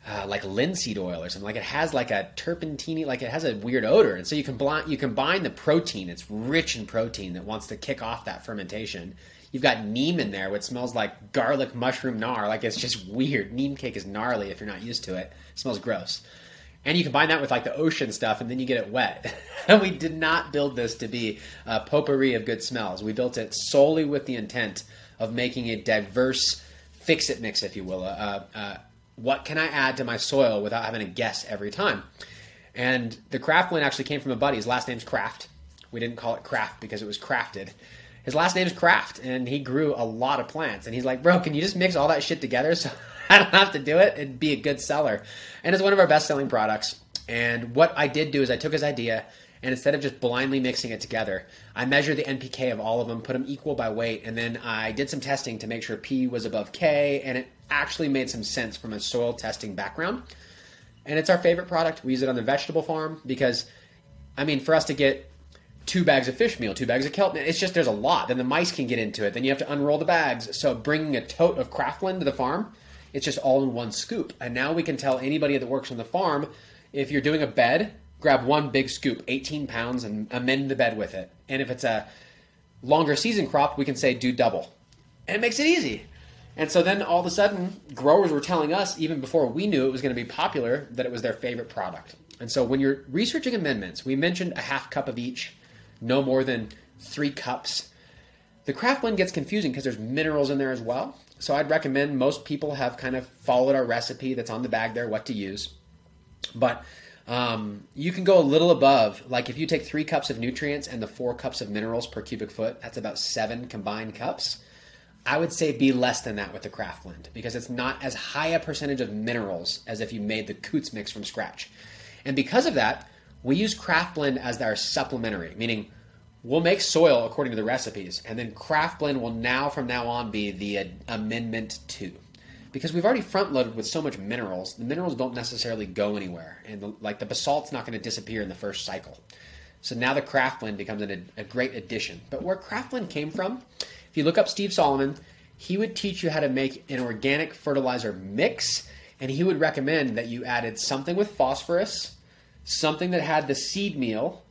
uh, like linseed oil or something. Like it has like a turpentine, like it has a weird odor. And so you can combine you combine the protein. It's rich in protein that wants to kick off that fermentation. You've got neem in there, which smells like garlic mushroom gnar. Like it's just weird. Neem cake is gnarly if you're not used to it. It smells gross. And you combine that with like the ocean stuff, and then you get it wet. and <laughs> we did not build this to be a potpourri of good smells. We built it solely with the intent of making a diverse fix it mix, if you will. Uh, uh, what can I add to my soil without having to guess every time? And the craft blend actually came from a buddy. His last name's Craft. We didn't call it Craft because it was crafted his last name is Kraft, and he grew a lot of plants. And he's like, bro, can you just mix all that shit together so <laughs> I don't have to do it and be a good seller? And it's one of our best selling products. And what I did do is I took his idea, and instead of just blindly mixing it together, I measured the NPK of all of them, put them equal by weight, and then I did some testing to make sure P was above K, and it actually made some sense from a soil testing background. And it's our favorite product. We use it on the vegetable farm because, I mean, for us to get two bags of fish meal, two bags of kelp. It's just there's a lot. Then the mice can get into it. Then you have to unroll the bags. So bringing a tote of craft blend to the farm, it's just all in one scoop. And now we can tell anybody that works on the farm if you're doing a bed, grab one big scoop, 18 pounds, and amend the bed with it. And if it's a longer season crop, we can say do double. And it makes it easy. And so then all of a sudden, growers were telling us, even before we knew it was going to be popular, that it was their favorite product. And so when you're researching amendments, we mentioned a half cup of each no more than three cups. The craft blend gets confusing because there's minerals in there as well. So I'd recommend most people have kind of followed our recipe that's on the bag there, what to use. But um, you can go a little above. Like if you take three cups of nutrients and the four cups of minerals per cubic foot, that's about seven combined cups. I would say be less than that with the craft blend because it's not as high a percentage of minerals as if you made the Coots mix from scratch. And because of that, we use craft blend as our supplementary, meaning we'll make soil according to the recipes, and then craft blend will now from now on be the amendment two. Because we've already front loaded with so much minerals, the minerals don't necessarily go anywhere, and the, like the basalt's not going to disappear in the first cycle. So now the craft blend becomes an, a great addition. But where craft blend came from, if you look up Steve Solomon, he would teach you how to make an organic fertilizer mix, and he would recommend that you added something with phosphorus, something that had the seed meal,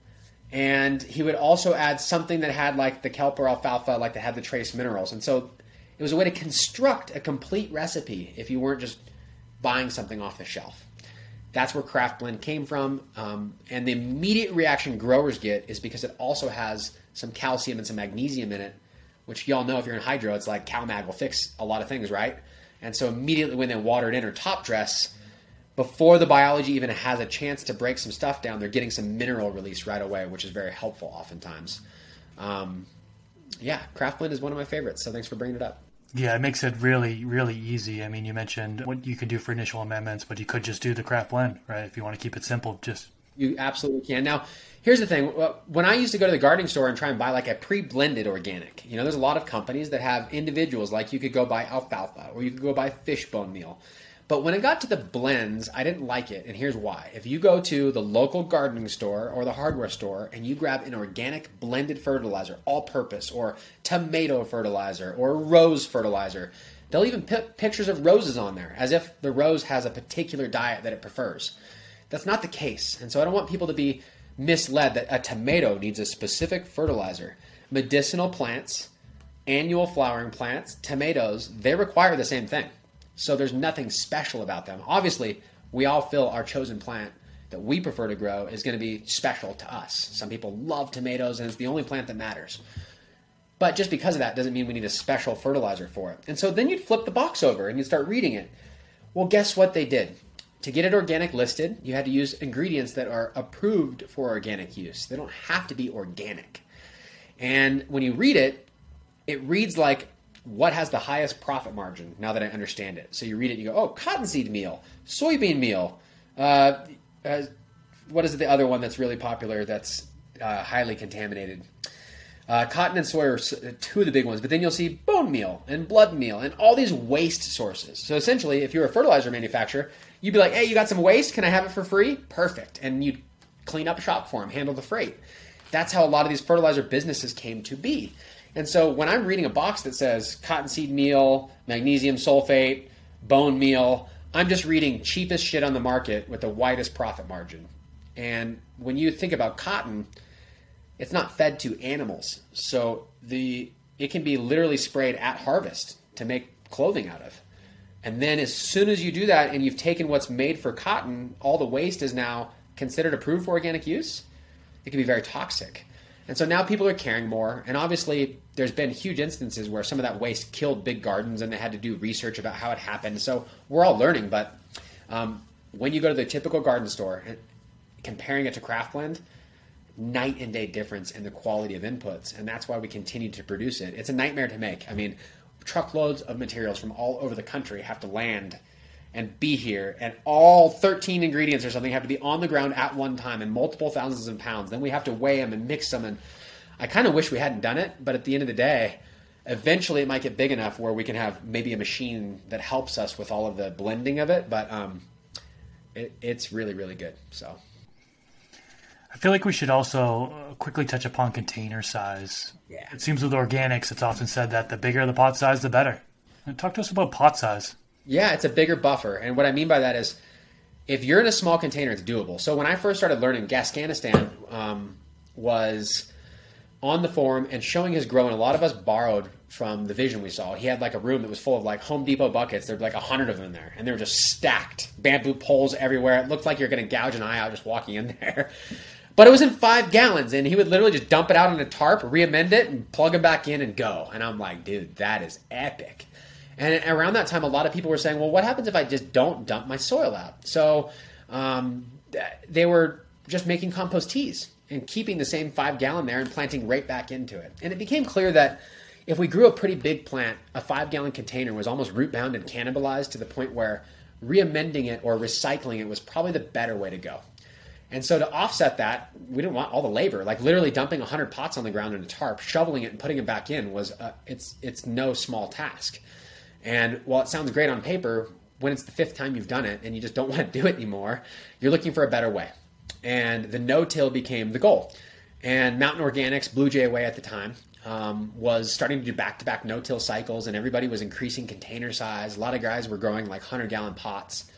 and he would also add something that had like the kelp or alfalfa, like that had the trace minerals. And so it was a way to construct a complete recipe if you weren't just buying something off the shelf. That's where Craft Blend came from. Um, and the immediate reaction growers get is because it also has some calcium and some magnesium in it, which y'all know if you're in hydro, it's like CalMag will fix a lot of things, right? And so immediately when they water it in or top dress, before the biology even has a chance to break some stuff down, they're getting some mineral release right away, which is very helpful oftentimes. Um, yeah, craft blend is one of my favorites. So thanks for bringing it up. Yeah, it makes it really, really easy. I mean, you mentioned what you could do for initial amendments, but you could just do the craft blend, right? If you want to keep it simple, just You absolutely can. Now, here's the thing: when I used to go to the gardening store and try and buy like a pre-blended organic, you know, there's a lot of companies that have individuals. Like you could go buy alfalfa, or you could go buy fish bone meal. But when it got to the blends, I didn't like it, and here's why. If you go to the local gardening store or the hardware store and you grab an organic blended fertilizer, all purpose, or tomato fertilizer, or rose fertilizer, they'll even put pictures of roses on there as if the rose has a particular diet that it prefers. That's not the case. And so I don't want people to be misled that a tomato needs a specific fertilizer. Medicinal plants, annual flowering plants, tomatoes, they require the same thing. So there's nothing special about them. Obviously, we all feel our chosen plant that we prefer to grow is going to be special to us. Some people love tomatoes and it's the only plant that matters. But just because of that doesn't mean we need a special fertilizer for it. And so then you'd flip the box over and you'd start reading it. Well, guess what they did? To get it organic listed, you had to use ingredients that are approved for organic use. They don't have to be organic. And when you read it, it reads like what has the highest profit margin now that I understand it. So you read it, you go, oh, cottonseed meal, soybean meal. Uh, uh, what is the other one that's really popular that's uh, highly contaminated? Uh, cotton and soy are two of the big ones, but then you'll see bone meal and blood meal and all these waste sources. So essentially, if you're a fertilizer manufacturer, you'd be like, hey, you got some waste? Can I have it for free? Perfect. And you'd clean up shop for them, handle the freight. That's how a lot of these fertilizer businesses came to be. And so when I'm reading a box that says cottonseed meal, magnesium sulfate, bone meal, I'm just reading cheapest shit on the market with the widest profit margin. And when you think about cotton, it's not fed to animals. So the it can be literally sprayed at harvest to make clothing out of. And then as soon as you do that and you've taken what's made for cotton, all the waste is now considered approved for organic use. It can be very toxic. And so now people are caring more. And obviously, there's been huge instances where some of that waste killed big gardens and they had to do research about how it happened. So we're all learning. But um, when you go to the typical garden store, comparing it to Craftblend, night and day difference in the quality of inputs. And that's why we continue to produce it. It's a nightmare to make. I mean, truckloads of materials from all over the country have to land and be here, and all 13 ingredients or something have to be on the ground at one time and multiple thousands of pounds. Then we have to weigh them and mix them. And I kind of wish we hadn't done it, but at the end of the day, eventually it might get big enough where we can have maybe a machine that helps us with all of the blending of it. But um, it, it's really, really good. So. I feel like we should also uh, quickly touch upon container size. Yeah. It seems with organics, it's often said that the bigger the pot size, the better. Talk to us about pot size. Yeah, it's a bigger buffer. And what I mean by that is if you're in a small container, it's doable. So when I first started learning, Gascanistan um, was on the forum and showing his grow, and a lot of us borrowed from the vision we saw. He had like a room that was full of like Home Depot buckets. There'd be like a hundred of them in there, and they were just stacked. Bamboo poles everywhere. It looked like you're going to gouge an eye out just walking in <laughs> there. But it was in five gallons, and he would literally just dump it out on a tarp, re-amend it, and plug it back in and go. And I'm like, dude, that is epic. And around that time, a lot of people were saying, well, what happens if I just don't dump my soil out? So um, they were just making compost teas and keeping the same five gallon there and planting right back into it. And it became clear that if we grew a pretty big plant, a five gallon container was almost root bound and cannibalized to the point where re-amending it or recycling it was probably the better way to go. And so to offset that, we didn't want all the labor. Like literally dumping 100 pots on the ground in a tarp, shoveling it and putting it back in was uh, it's it's no small task. And while it sounds great on paper, when it's the fifth time you've done it and you just don't <laughs> want to do it anymore, you're looking for a better way. And the no till became the goal. And Mountain Organics, Blue Jay Way at the time, um, was starting to do back to back no till cycles, and everybody was increasing container size. A lot of guys were growing like 100 gallon pots.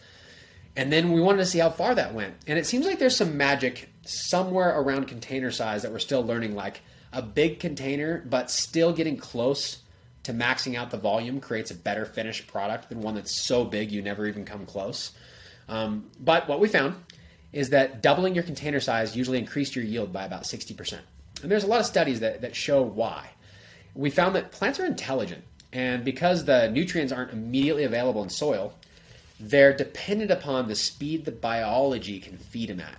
And then we wanted to see how far that went. And it seems like there's some magic somewhere around container size that we're still learning, like a big container, but still getting close to maxing out the volume creates a better finished product than one that's so big you never even come close. Um, but what we found is that doubling your container size usually increased your yield by about 60%. And there's a lot of studies that, that show why. We found that plants are intelligent, and because the nutrients aren't immediately available in soil, they're dependent upon the speed the biology can feed them at.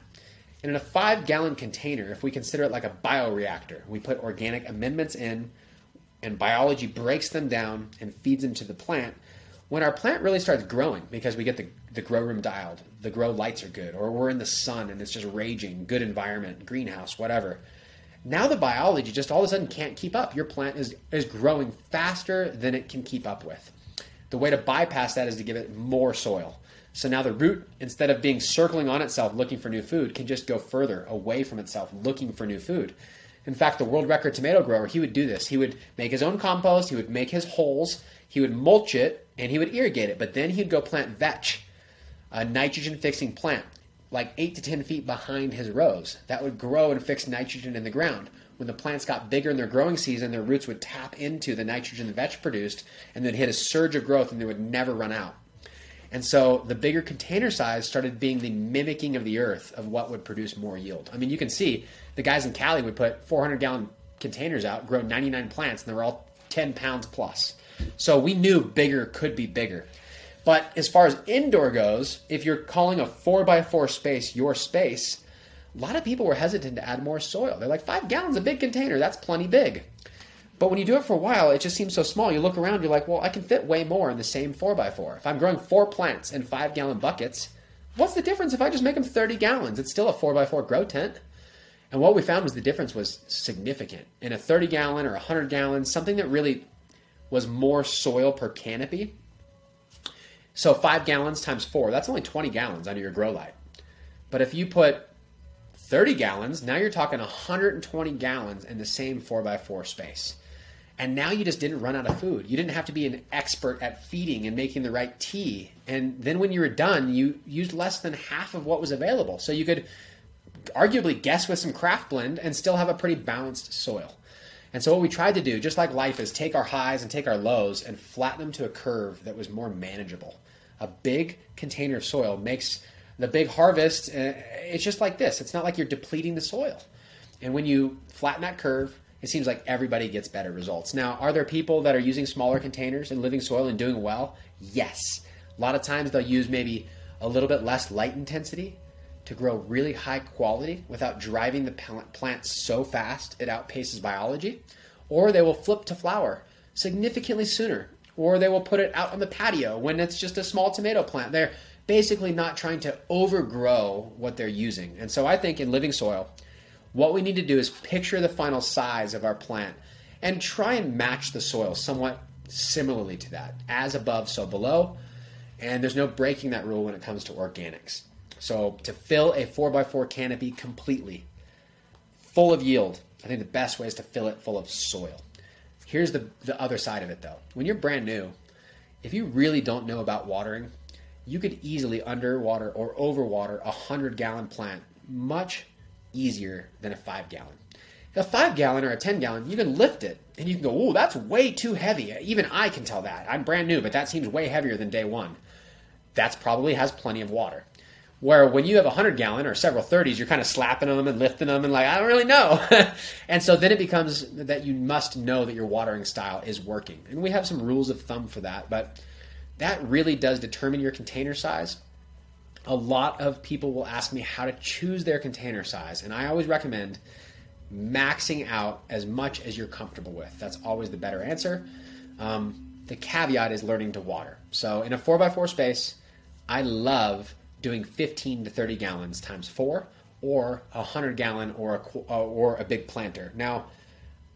And in a five gallon container, if we consider it like a bioreactor, we put organic amendments in and biology breaks them down and feeds them to the plant, When our plant really starts growing because we get the, the grow room dialed, the grow lights are good, or we're in the sun and it's just raging, good environment, greenhouse, whatever. Now the biology just all of a sudden can't keep up. Your plant is, is growing faster than it can keep up with. The way to bypass that is to give it more soil. So now the root, instead of being circling on itself looking for new food, can just go further away from itself looking for new food. In fact, the world record tomato grower, he would do this. He would make his own compost, he would make his holes, he would mulch it, and he would irrigate it. But then he'd go plant vetch, a nitrogen fixing plant, like 8 to 10 feet behind his rows. That would grow and fix nitrogen in the ground. When the plants got bigger in their growing season, their roots would tap into the nitrogen the vetch produced and then hit a surge of growth and they would never run out. And so the bigger container size started being the mimicking of the earth of what would produce more yield. I mean, you can see the guys in Cali would put 400 gallon containers out, grow 99 plants, and they were all 10 pounds plus. So we knew bigger could be bigger. But as far as indoor goes, if you're calling a 4x4 space your space, a lot of people were hesitant to add more soil. They're like, five gallons a big container, that's plenty big. But when you do it for a while, it just seems so small. You look around, you're like, well, I can fit way more in the same 4x4. If I'm growing four plants in five gallon buckets, what's the difference if I just make them 30 gallons? It's still a 4x4 grow tent. And what we found was the difference was significant. In a 30 gallon or 100 gallon, something that really was more soil per canopy. So five gallons times four, that's only 20 gallons under your grow light. But if you put 30 gallons, now you're talking 120 gallons in the same 4x4 space. And now you just didn't run out of food. You didn't have to be an expert at feeding and making the right tea. And then when you were done, you used less than half of what was available. So you could arguably guess with some craft blend and still have a pretty balanced soil. And so what we tried to do, just like life, is take our highs and take our lows and flatten them to a curve that was more manageable. A big container of soil makes the big harvest, uh, it's just like this. It's not like you're depleting the soil. And when you flatten that curve, it seems like everybody gets better results. Now, are there people that are using smaller containers and living soil and doing well? Yes. A lot of times they'll use maybe a little bit less light intensity to grow really high quality without driving the plant so fast it outpaces biology. Or they will flip to flower significantly sooner. Or they will put it out on the patio when it's just a small tomato plant. They're basically not trying to overgrow what they're using. And so I think in living soil, what we need to do is picture the final size of our plant and try and match the soil somewhat similarly to that. As above, so below. And there's no breaking that rule when it comes to organics. So to fill a 4x4 canopy completely, full of yield, I think the best way is to fill it full of soil. Here's the, the other side of it though. When you're brand new, if you really don't know about watering, you could easily underwater or overwater a 100 gallon plant much easier than a five gallon. A five gallon or a 10 gallon, you can lift it and you can go, oh, that's way too heavy. Even I can tell that. I'm brand new, but that seems way heavier than day one. That's probably has plenty of water. Where when you have a 100 gallon or several 30s, you're kind of slapping them and lifting them and like, I don't really know. <laughs> and so then it becomes that you must know that your watering style is working. And we have some rules of thumb for that, but that really does determine your container size a lot of people will ask me how to choose their container size, and I always recommend maxing out as much as you're comfortable with. That's always the better answer. Um, the caveat is learning to water. So in a 4x4 space, I love doing 15 to 30 gallons times four, or a 100 gallon or a, uh, or a big planter. Now,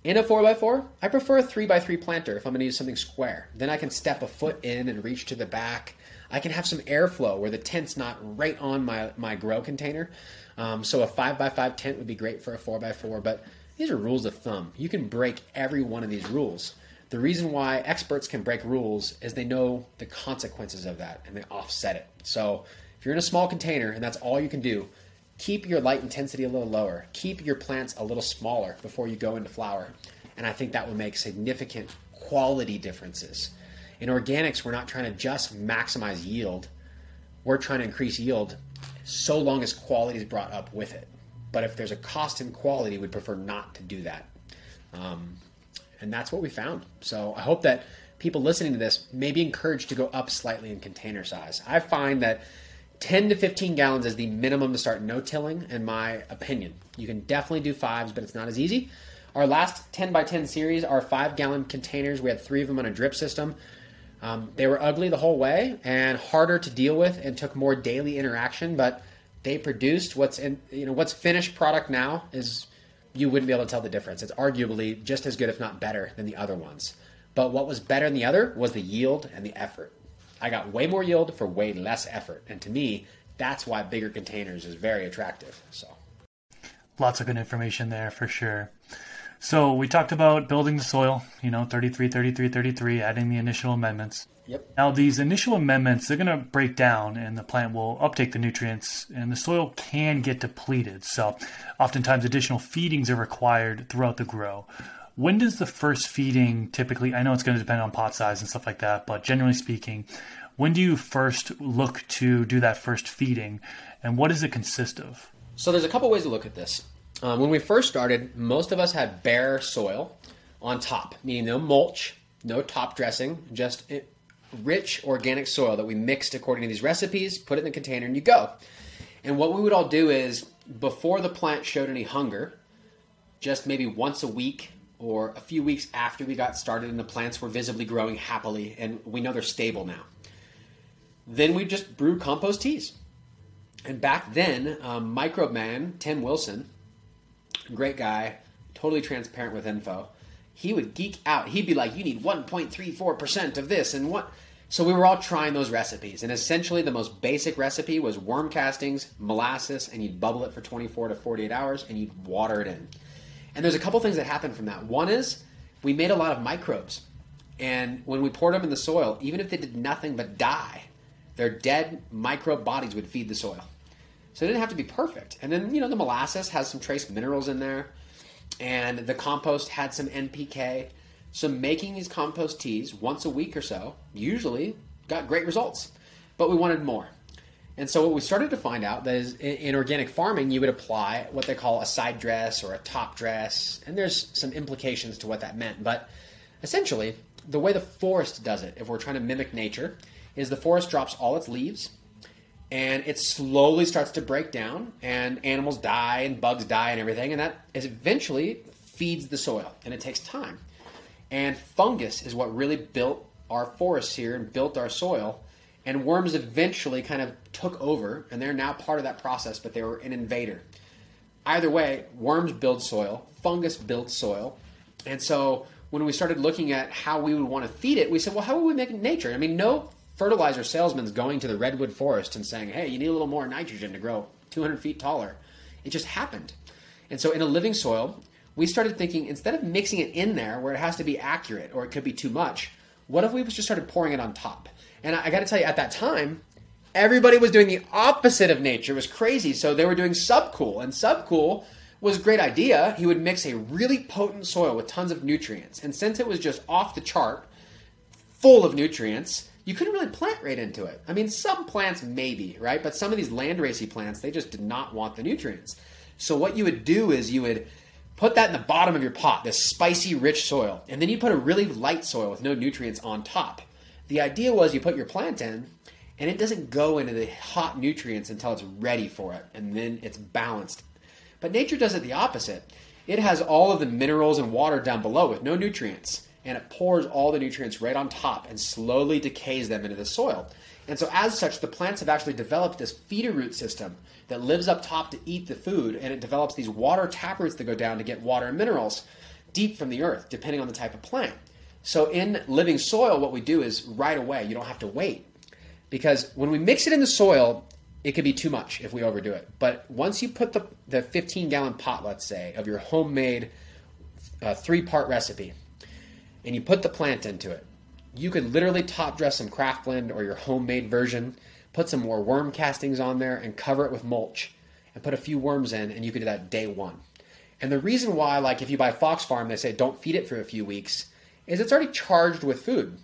in a 4x4, I prefer a 3x3 planter if I'm going to use something square. Then I can step a foot in and reach to the back I can have some airflow where the tent's not right on my, my grow container. Um, so a 5x5 tent would be great for a 4x4, but these are rules of thumb. You can break every one of these rules. The reason why experts can break rules is they know the consequences of that and they offset it. So if you're in a small container and that's all you can do, keep your light intensity a little lower. Keep your plants a little smaller before you go into flower. And I think that will make significant quality differences. In organics, we're not trying to just maximize yield. We're trying to increase yield so long as quality is brought up with it. But if there's a cost in quality, we'd prefer not to do that. Um, and that's what we found. So I hope that people listening to this may be encouraged to go up slightly in container size. I find that 10 to 15 gallons is the minimum to start no tilling, in my opinion. You can definitely do fives, but it's not as easy. Our last 10 by 10 series are five gallon containers. We had three of them on a drip system. Um, they were ugly the whole way and harder to deal with and took more daily interaction, but they produced what's in you know what's finished product now is you wouldn't be able to tell the difference. It's arguably just as good, if not better, than the other ones. But what was better than the other was the yield and the effort. I got way more yield for way less effort, and to me, that's why bigger containers is very attractive. So, lots of good information there for sure. So we talked about building the soil, you know, 33, 33, 33, adding the initial amendments. Yep. Now these initial amendments, they're going to break down and the plant will uptake the nutrients and the soil can get depleted. So oftentimes additional feedings are required throughout the grow. When does the first feeding typically, I know it's going to depend on pot size and stuff like that, but generally speaking, when do you first look to do that first feeding and what does it consist of? So there's a couple ways to look at this. Um, when we first started, most of us had bare soil on top, meaning no mulch, no top dressing, just rich organic soil that we mixed according to these recipes, put it in the container, and you go. And what we would all do is, before the plant showed any hunger, just maybe once a week or a few weeks after we got started and the plants were visibly growing happily and we know they're stable now, then we just brew compost teas. And back then, um, Microbe Man, Tim Wilson, great guy, totally transparent with info. He would geek out. He'd be like, "You need 1.34% of this and what." So we were all trying those recipes, and essentially the most basic recipe was worm castings, molasses, and you'd bubble it for 24 to 48 hours, and you'd water it in. And there's a couple things that happened from that. One is we made a lot of microbes, and when we poured them in the soil, even if they did nothing but die, their dead microbe bodies would feed the soil. So it didn't have to be perfect. And then, you know, the molasses has some trace minerals in there, and the compost had some NPK. So making these compost teas once a week or so usually got great results. But we wanted more. And so what we started to find out that is in organic farming, you would apply what they call a side dress or a top dress, and there's some implications to what that meant. But essentially, the way the forest does it, if we're trying to mimic nature, is the forest drops all its leaves and it slowly starts to break down and animals die and bugs die and everything and that is eventually feeds the soil and it takes time and fungus is what really built our forests here and built our soil and worms eventually kind of took over and they're now part of that process but they were an invader either way worms build soil fungus builds soil and so when we started looking at how we would want to feed it we said well how would we make it nature i mean no fertilizer salesman's going to the redwood forest and saying, hey, you need a little more nitrogen to grow 200 feet taller. It just happened. And so in a living soil, we started thinking instead of mixing it in there where it has to be accurate or it could be too much, what if we just started pouring it on top? And I, I got to tell you, at that time, everybody was doing the opposite of nature. It was crazy. So they were doing subcool, and subcool was a great idea. He would mix a really potent soil with tons of nutrients. And since it was just off the chart, full of nutrients, you couldn't really plant right into it. I mean, some plants maybe, right? But some of these land racy plants, they just did not want the nutrients. So what you would do is you would put that in the bottom of your pot, this spicy, rich soil, and then you put a really light soil with no nutrients on top. The idea was you put your plant in, and it doesn't go into the hot nutrients until it's ready for it, and then it's balanced. But nature does it the opposite. It has all of the minerals and water down below with no nutrients and it pours all the nutrients right on top and slowly decays them into the soil. And so, as such, the plants have actually developed this feeder root system that lives up top to eat the food, and it develops these water taproots that go down to get water and minerals deep from the earth, depending on the type of plant. So, in living soil, what we do is right away, you don't have to wait. Because when we mix it in the soil, it could be too much if we overdo it. But once you put the, the 15 gallon pot, let's say, of your homemade uh, three part recipe, and you put the plant into it. You could literally top dress some craft blend or your homemade version, put some more worm castings on there, and cover it with mulch, and put a few worms in, and you could do that day one. And the reason why, like if you buy Fox Farm, they say don't feed it for a few weeks, is it's already charged with food.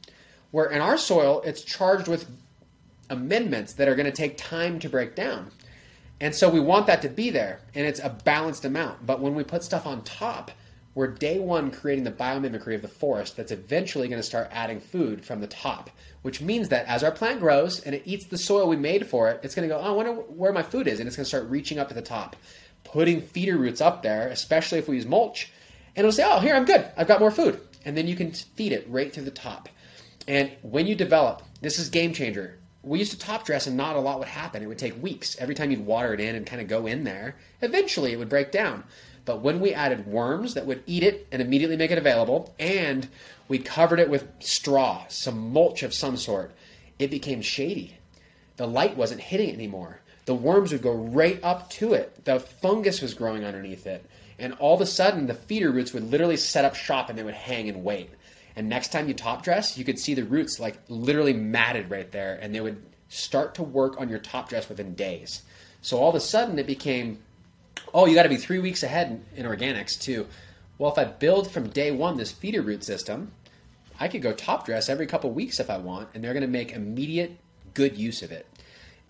Where in our soil, it's charged with amendments that are going to take time to break down. And so we want that to be there, and it's a balanced amount. But when we put stuff on top, we're day one creating the biomimicry of the forest that's eventually going to start adding food from the top, which means that as our plant grows and it eats the soil we made for it, it's going to go, oh, I wonder where my food is. And it's going to start reaching up to the top, putting feeder roots up there, especially if we use mulch. And it'll say, oh, here, I'm good. I've got more food. And then you can feed it right through the top. And when you develop, this is game changer. We used to top dress and not a lot would happen. It would take weeks. Every time you'd water it in and kind of go in there, eventually it would break down. But when we added worms that would eat it and immediately make it available, and we covered it with straw, some mulch of some sort, it became shady. The light wasn't hitting it anymore. The worms would go right up to it. The fungus was growing underneath it. And all of a sudden, the feeder roots would literally set up shop and they would hang and wait. And next time you top dress, you could see the roots like literally matted right there, and they would start to work on your top dress within days. So all of a sudden, it became, oh, you got to be three weeks ahead in, in organics too. Well, if I build from day one this feeder root system, I could go top dress every couple weeks if I want, and they're going to make immediate good use of it.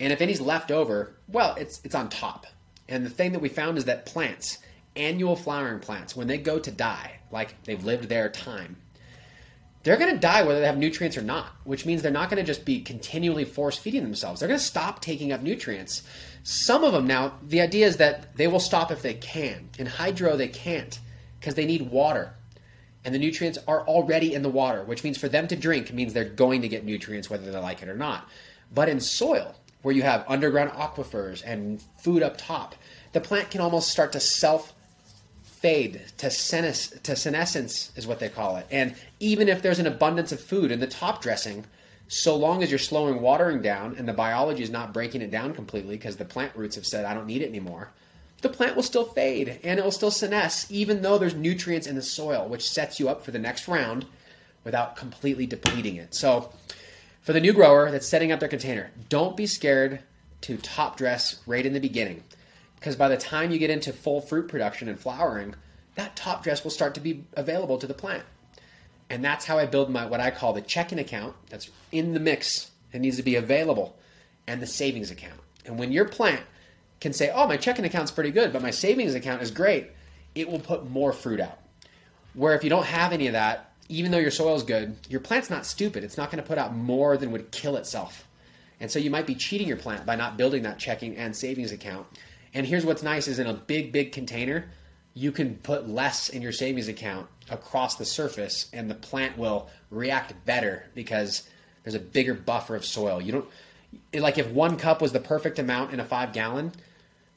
And if any's left over, well, it's it's on top. And the thing that we found is that plants, annual flowering plants, when they go to die, like they've lived their time, they're going to die whether they have nutrients or not, which means they're not going to just be continually force feeding themselves. They're going to stop taking up nutrients. Some of them now, the idea is that they will stop if they can. In hydro, they can't because they need water. And the nutrients are already in the water, which means for them to drink means they're going to get nutrients whether they like it or not. But in soil, where you have underground aquifers and food up top, the plant can almost start to self fade to, senes- to senescence is what they call it. And even if there's an abundance of food in the top dressing, so long as you're slowing watering down and the biology is not breaking it down completely because the plant roots have said I don't need it anymore, the plant will still fade and it will still senesce even though there's nutrients in the soil, which sets you up for the next round without completely depleting it. So for the new grower that's setting up their container, don't be scared to top dress right in the beginning because by the time you get into full fruit production and flowering, that top dress will start to be available to the plant. And that's how I build my what I call the checking account that's in the mix. It needs to be available and the savings account. And when your plant can say, "Oh, my checking account's pretty good, but my savings account is great," it will put more fruit out. Where if you don't have any of that, even though your soil is good, your plant's not stupid. It's not going to put out more than would kill itself. And so you might be cheating your plant by not building that checking and savings account and here's what's nice is in a big, big container, you can put less in your savings account across the surface and the plant will react better because there's a bigger buffer of soil. You don't like if one cup was the perfect amount in a five gallon,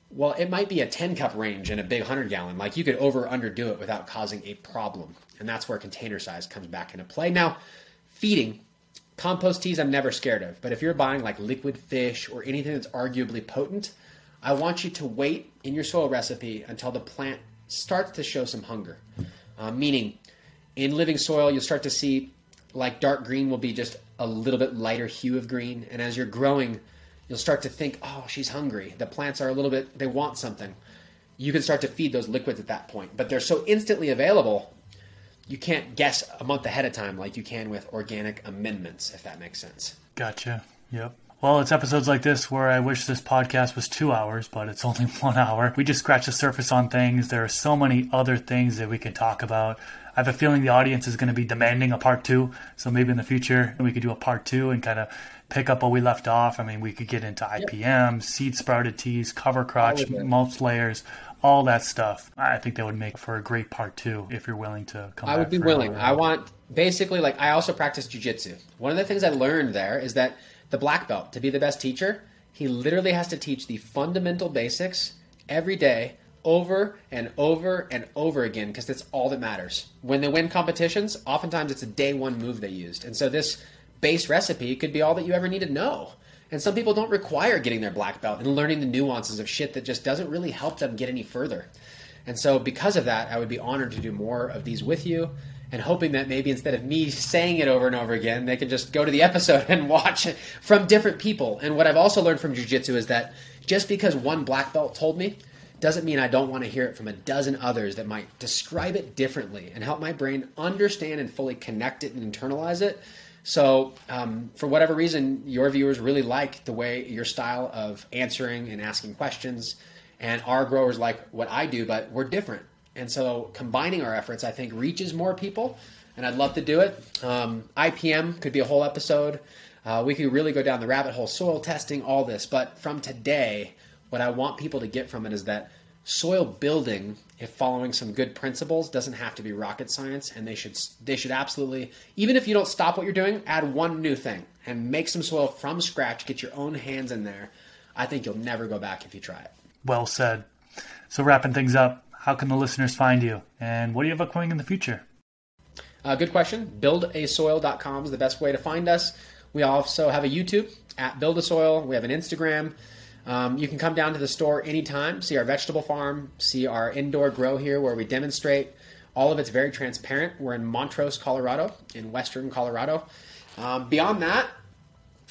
well, it might be a 10 cup range in a big 100 gallon. Like you could over underdo it without causing a problem. And that's where container size comes back into play. Now, feeding, compost teas, I'm never scared of. But if you're buying like liquid fish or anything that's arguably potent, I want you to wait in your soil recipe until the plant starts to show some hunger. Uh, meaning, in living soil, you'll start to see like dark green will be just a little bit lighter hue of green. And as you're growing, you'll start to think, oh, she's hungry. The plants are a little bit, they want something. You can start to feed those liquids at that point. But they're so instantly available, you can't guess a month ahead of time like you can with organic amendments, if that makes sense. Gotcha. Yep. Well, it's episodes like this where I wish this podcast was two hours, but it's only <laughs> one hour. We just scratch the surface on things. There are so many other things that we can talk about. I have a feeling the audience is going to be demanding a part two. So maybe in the future we could do a part two and kind of pick up where we left off. I mean, we could get into IPM, yep. seed sprouted teas, cover crops, mulch layers, all that stuff. I think that would make for a great part two if you're willing to come. I would be willing. I want basically like I also practice jujitsu. One of the things I learned there is that the black belt to be the best teacher, he literally has to teach the fundamental basics every day over and over and over again because that's all that matters. When they win competitions, oftentimes it's a day one move they used. And so this base recipe could be all that you ever need to know. And some people don't require getting their black belt and learning the nuances of shit that just doesn't really help them get any further. And so because of that, I would be honored to do more of these with you and hoping that maybe instead of me saying it over and over again, they can just go to the <laughs> episode and watch it from different people. And what I've also learned from jujitsu is that just because one black belt told me doesn't mean I don't want to hear it from a dozen others that might describe it differently and help my brain understand and fully connect it and internalize it. So, um, for whatever reason, your viewers really like the way your style of answering and asking questions, and our growers like what I do, but we're different. And so combining our efforts, I think, reaches more people. And I'd love to do it. Um, IPM could be a whole episode. Uh, we could really go down the rabbit hole, soil testing, all this. But from today, what I want people to get from it is that soil building if following some good principles doesn't have to be rocket science and they should they should absolutely even if you don't stop what you're doing add one new thing and make some soil from scratch get your own hands in there i think you'll never go back if you try it well said so wrapping things up how can the listeners find you and what do you have upcoming in the future uh, good question buildasoil.com is the best way to find us we also have a youtube at build a soil we have an instagram um, you can come down to the store anytime, see our vegetable farm, see our indoor grow here where we demonstrate. All of it's very transparent. We're in Montrose, Colorado, in western Colorado. Um, beyond that,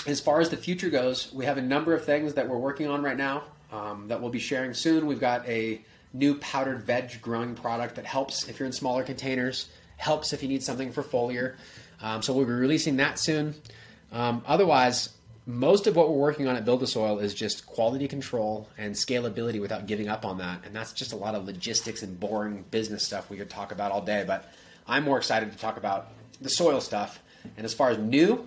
as far as the future goes, we have a number of things that we're working on right now um, that we'll be sharing soon. We've got a new powdered veg growing product that helps if you're in smaller containers, helps if you need something for foliar. Um, so we'll be releasing that soon. Um, otherwise, most of what we're working on at Build a Soil is just quality control and scalability without giving up on that. And that's just a lot of logistics and boring business stuff we could talk about all day. But I'm more excited to talk about the soil stuff. And as far as new,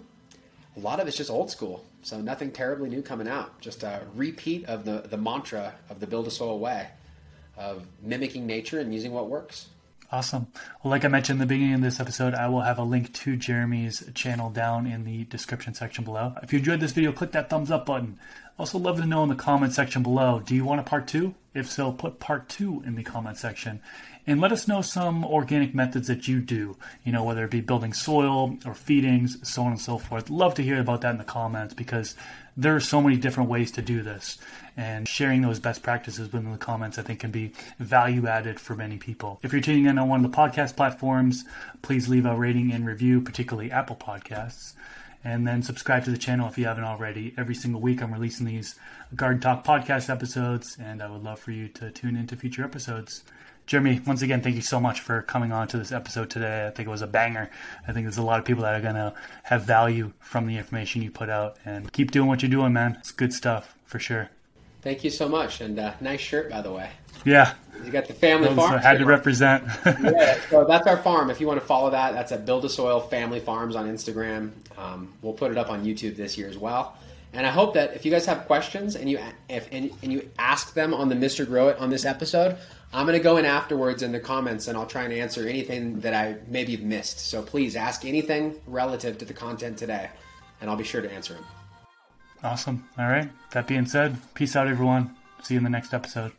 a lot of it's just old school. So nothing terribly new coming out. Just a repeat of the, the mantra of the Build a Soil way of mimicking nature and using what works. Awesome. Well, like I mentioned in the beginning of this episode, I will have a link to Jeremy's channel down in the description section below. If you enjoyed this video, click that thumbs up button. Also, love to know in the comment section below, do you want a part two? If so, put part two in the comment section and let us know some organic methods that you do, you know, whether it be building soil or feedings, so on and so forth. Love to hear about that in the comments because there are so many different ways to do this. And sharing those best practices within the comments, I think, can be value added for many people. If you're tuning in on one of the podcast platforms, please leave a rating and review, particularly Apple Podcasts. And then subscribe to the channel if you haven't already. Every single week, I'm releasing these Garden Talk podcast episodes, and I would love for you to tune into future episodes. Jeremy, once again, thank you so much for coming on to this episode today. I think it was a banger. I think there's a lot of people that are going to have value from the information you put out. And keep doing what you're doing, man. It's good stuff, for sure. Thank you so much. And uh, nice shirt, by the way. Yeah. You got the family Those farm. I had to represent. yeah, <laughs> so that's our farm. If you want to follow that, that's at Build a Soil Family Farms on Instagram. Um, we'll put it up on YouTube this year as well. And I hope that if you guys have questions and you if and, and you ask them on the Mr. Grow It on this episode, I'm going to go in afterwards in the comments and I'll try and answer anything that I maybe missed. So please ask anything relative to the content today, and I'll be sure to answer them. Awesome. All right. That being said, peace out, everyone. See you in the next episode.